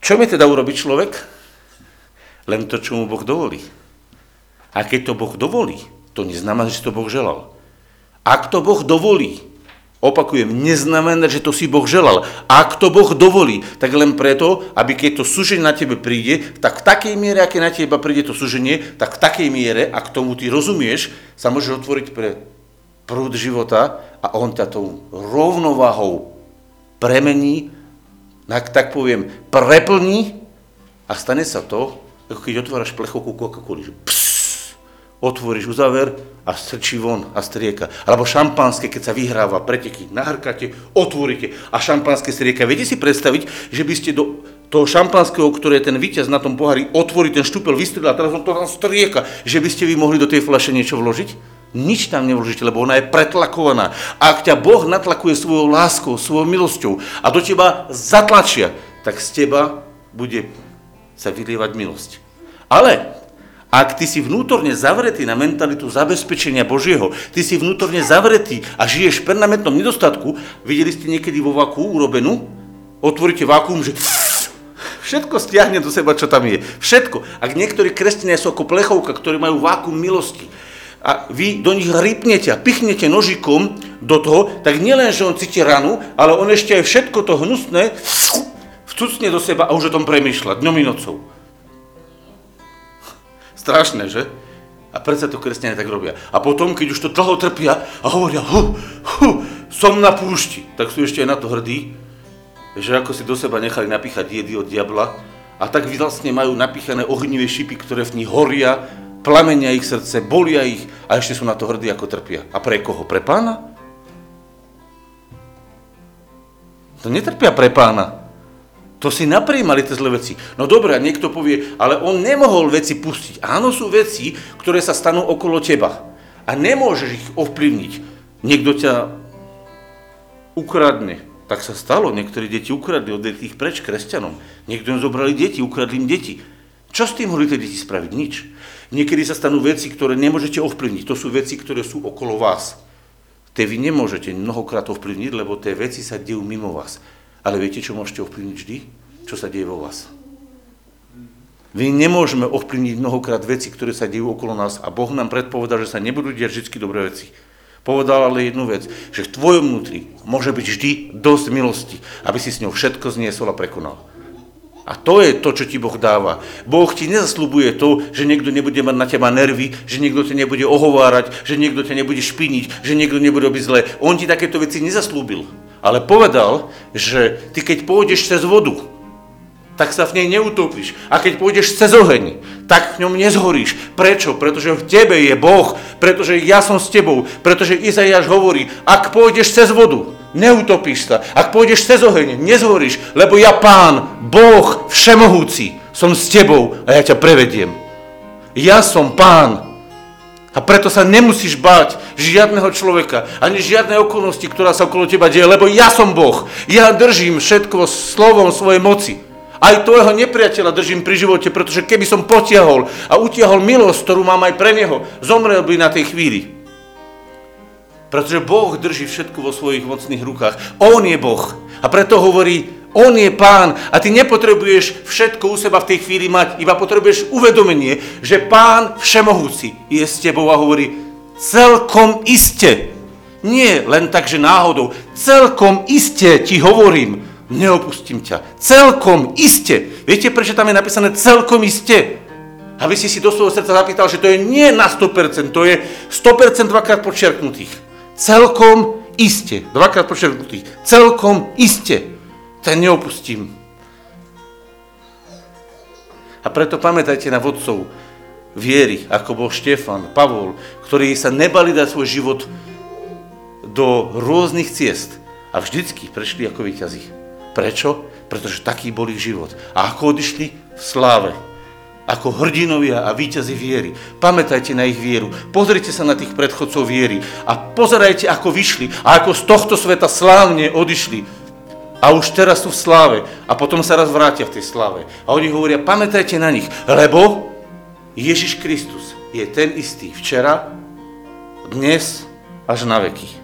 Čo mi teda urobí človek? Len to, čo mu Boh dovolí. A keď to Boh dovolí, to neznamená, že to Boh želal. Ak to Boh dovolí, Opakujem, neznamená, že to si Boh želal. Ak to Boh dovolí, tak len preto, aby keď to súženie na tebe príde, tak v takej miere, aké na teba príde to súženie, tak v takej miere, ak tomu ty rozumieš, sa môžeš otvoriť pre prúd života a on ťa tou rovnováhou premení, tak poviem, preplní a stane sa to, ako keď otváraš plechovku Coca-Cola, že pss, otvoríš uzaver a strčí von a strieka. Alebo šampanské, keď sa vyhráva, preteky, nahrkáte, otvoríte a šampanské strieka. Viete si predstaviť, že by ste do toho šampanského, ktoré ten víťaz na tom pohári, otvorí ten štúpel, vystrelil a teraz on to tam strieka, že by ste vy mohli do tej flaše niečo vložiť? Nič tam nevložíte, lebo ona je pretlakovaná. A ak ťa Boh natlakuje svojou láskou, svojou milosťou a do teba zatlačia, tak z teba bude sa vylievať milosť. Ale ak ty si vnútorne zavretý na mentalitu zabezpečenia Božieho, ty si vnútorne zavretý a žiješ v permanentnom nedostatku, videli ste niekedy vo vaku urobenú? Otvoríte vakuum, že všetko stiahne do seba, čo tam je. Všetko. Ak niektorí kresťania sú ako plechovka, ktorí majú vakuum milosti, a vy do nich rypnete a pichnete nožikom do toho, tak nielen, že on cíti ranu, ale on ešte aj všetko to hnusné vcucne do seba a už o tom premýšľa dňom i nocou. Strašné, že? A predsa to kresťania tak robia. A potom, keď už to dlho trpia a hovoria, hu, hu, som na púšti, tak sú ešte aj na to hrdí, že ako si do seba nechali napíchať jedy od diabla a tak vlastne majú napíchané ohnivé šipy, ktoré v nich horia, plamenia ich srdce, bolia ich a ešte sú na to hrdí, ako trpia. A pre koho? Pre pána? To netrpia pre pána. To si naprijímali tie zlé veci. No dobré, niekto povie, ale on nemohol veci pustiť. Áno, sú veci, ktoré sa stanú okolo teba. A nemôžeš ich ovplyvniť. Niekto ťa ukradne. Tak sa stalo, niektorí deti ukradli, od ich preč kresťanom. Niekto im zobrali deti, ukradli im deti. Čo s tým mohli tie deti spraviť? Nič. Niekedy sa stanú veci, ktoré nemôžete ovplyvniť. To sú veci, ktoré sú okolo vás. Tie vy nemôžete mnohokrát ovplyvniť, lebo tie veci sa dejú mimo vás. Ale viete, čo môžete ovplyvniť vždy? Čo sa deje vo vás. My nemôžeme ovplyvniť mnohokrát veci, ktoré sa dejú okolo nás a Boh nám predpovedal, že sa nebudú diať vždy dobré veci. Povedal ale jednu vec, že v tvojom vnútri môže byť vždy dosť milosti, aby si s ňou všetko zniesol a prekonal. A to je to, čo ti Boh dáva. Boh ti nezaslubuje to, že niekto nebude mať na teba nervy, že niekto ťa nebude ohovárať, že niekto ťa nebude špiniť, že niekto nebude robiť zle. On ti takéto veci nezaslúbil ale povedal, že ty keď pôjdeš cez vodu, tak sa v nej neutopíš. A keď pôjdeš cez oheň, tak v ňom nezhoríš. Prečo? Pretože v tebe je Boh, pretože ja som s tebou, pretože Izaiáš hovorí, ak pôjdeš cez vodu, neutopíš sa. Ak pôjdeš cez oheň, nezhoríš, lebo ja pán, Boh, všemohúci, som s tebou a ja ťa prevediem. Ja som pán, a preto sa nemusíš báť žiadneho človeka, ani žiadnej okolnosti, ktorá sa okolo teba deje, lebo ja som Boh. Ja držím všetko slovom svojej moci. Aj tvojho nepriateľa držím pri živote, pretože keby som potiahol a utiahol milosť, ktorú mám aj pre neho, zomrel by na tej chvíli. Pretože Boh drží všetko vo svojich mocných rukách. On je Boh. A preto hovorí, on je pán a ty nepotrebuješ všetko u seba v tej chvíli mať, iba potrebuješ uvedomenie, že pán všemohúci je s tebou a hovorí celkom iste. Nie len tak, že náhodou. Celkom iste ti hovorím, neopustím ťa. Celkom iste. Viete, prečo tam je napísané celkom iste? Aby si si do svojho srdca zapýtal, že to je nie na 100%, to je 100% dvakrát počerknutých. Celkom iste. Dvakrát počerknutých. Celkom iste ten neopustím. A preto pamätajte na vodcov viery, ako bol Štefan, Pavol, ktorí sa nebali dať svoj život do rôznych ciest a vždycky prešli ako víťazí. Prečo? Pretože taký bol ich život. A ako odišli? V sláve. Ako hrdinovia a víťazi viery. Pamätajte na ich vieru. Pozrite sa na tých predchodcov viery a pozerajte, ako vyšli a ako z tohto sveta slávne odišli a už teraz sú v sláve a potom sa raz vrátia v tej sláve. A oni hovoria, pamätajte na nich, lebo Ježiš Kristus je ten istý včera, dnes až na veky.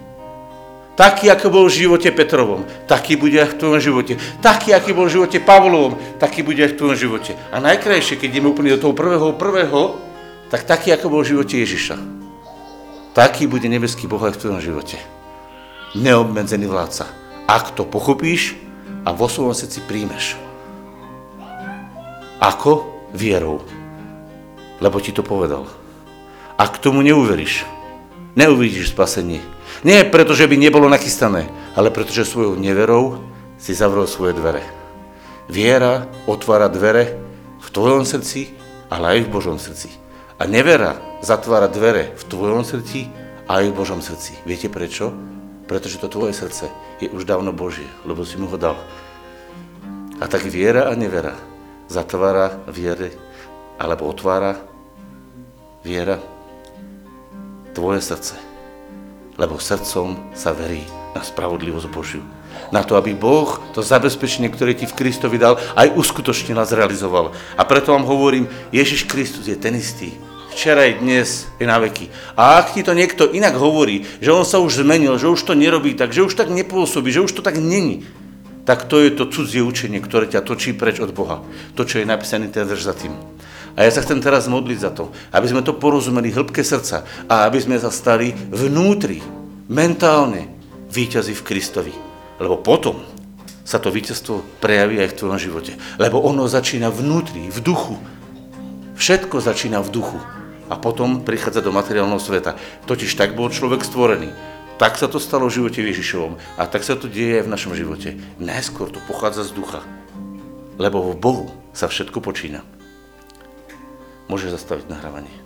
Taký, ako bol v živote Petrovom, taký bude aj v tvojom živote. Taký, aký bol v živote Pavlovom, taký bude aj v tvojom živote. A najkrajšie, keď ideme úplne do toho prvého prvého, tak taký, ako bol v živote Ježiša. Taký bude nebeský Boh aj v tvojom živote. Neobmedzený vládca ak to pochopíš a vo svojom srdci príjmeš. Ako? Vierou. Lebo ti to povedal. Ak tomu neuveríš, neuvidíš spasenie. Nie preto, že by nebolo nachystané, ale pretože svojou neverou si zavrel svoje dvere. Viera otvára dvere v tvojom srdci, ale aj v Božom srdci. A nevera zatvára dvere v tvojom srdci a aj v Božom srdci. Viete prečo? Pretože to tvoje srdce je už dávno Božie, lebo si mu ho dal. A tak viera a nevera zatvára viere, alebo otvára viera tvoje srdce. Lebo srdcom sa verí na spravodlivosť Božiu. Na to, aby Boh to zabezpečenie, ktoré ti v Kristovi dal, aj uskutočnil a zrealizoval. A preto vám hovorím, Ježiš Kristus je ten istý, včera aj dnes je na veky. A ak ti to niekto inak hovorí, že on sa už zmenil, že už to nerobí tak, že už tak nepôsobí, že už to tak není, tak to je to cudzie učenie, ktoré ťa točí preč od Boha. To, čo je napísané ten verš za tým. A ja sa chcem teraz modliť za to, aby sme to porozumeli hĺbke srdca a aby sme sa stali vnútri, mentálne, víťazi v Kristovi. Lebo potom sa to víťazstvo prejaví aj v tvojom živote. Lebo ono začína vnútri, v duchu. Všetko začína v duchu. A potom prichádza do materiálneho sveta. Totiž tak bol človek stvorený. Tak sa to stalo v živote Ježišovom. A tak sa to deje aj v našom živote. Najskôr to pochádza z ducha. Lebo v Bohu sa všetko počína. Môžeš zastaviť nahrávanie.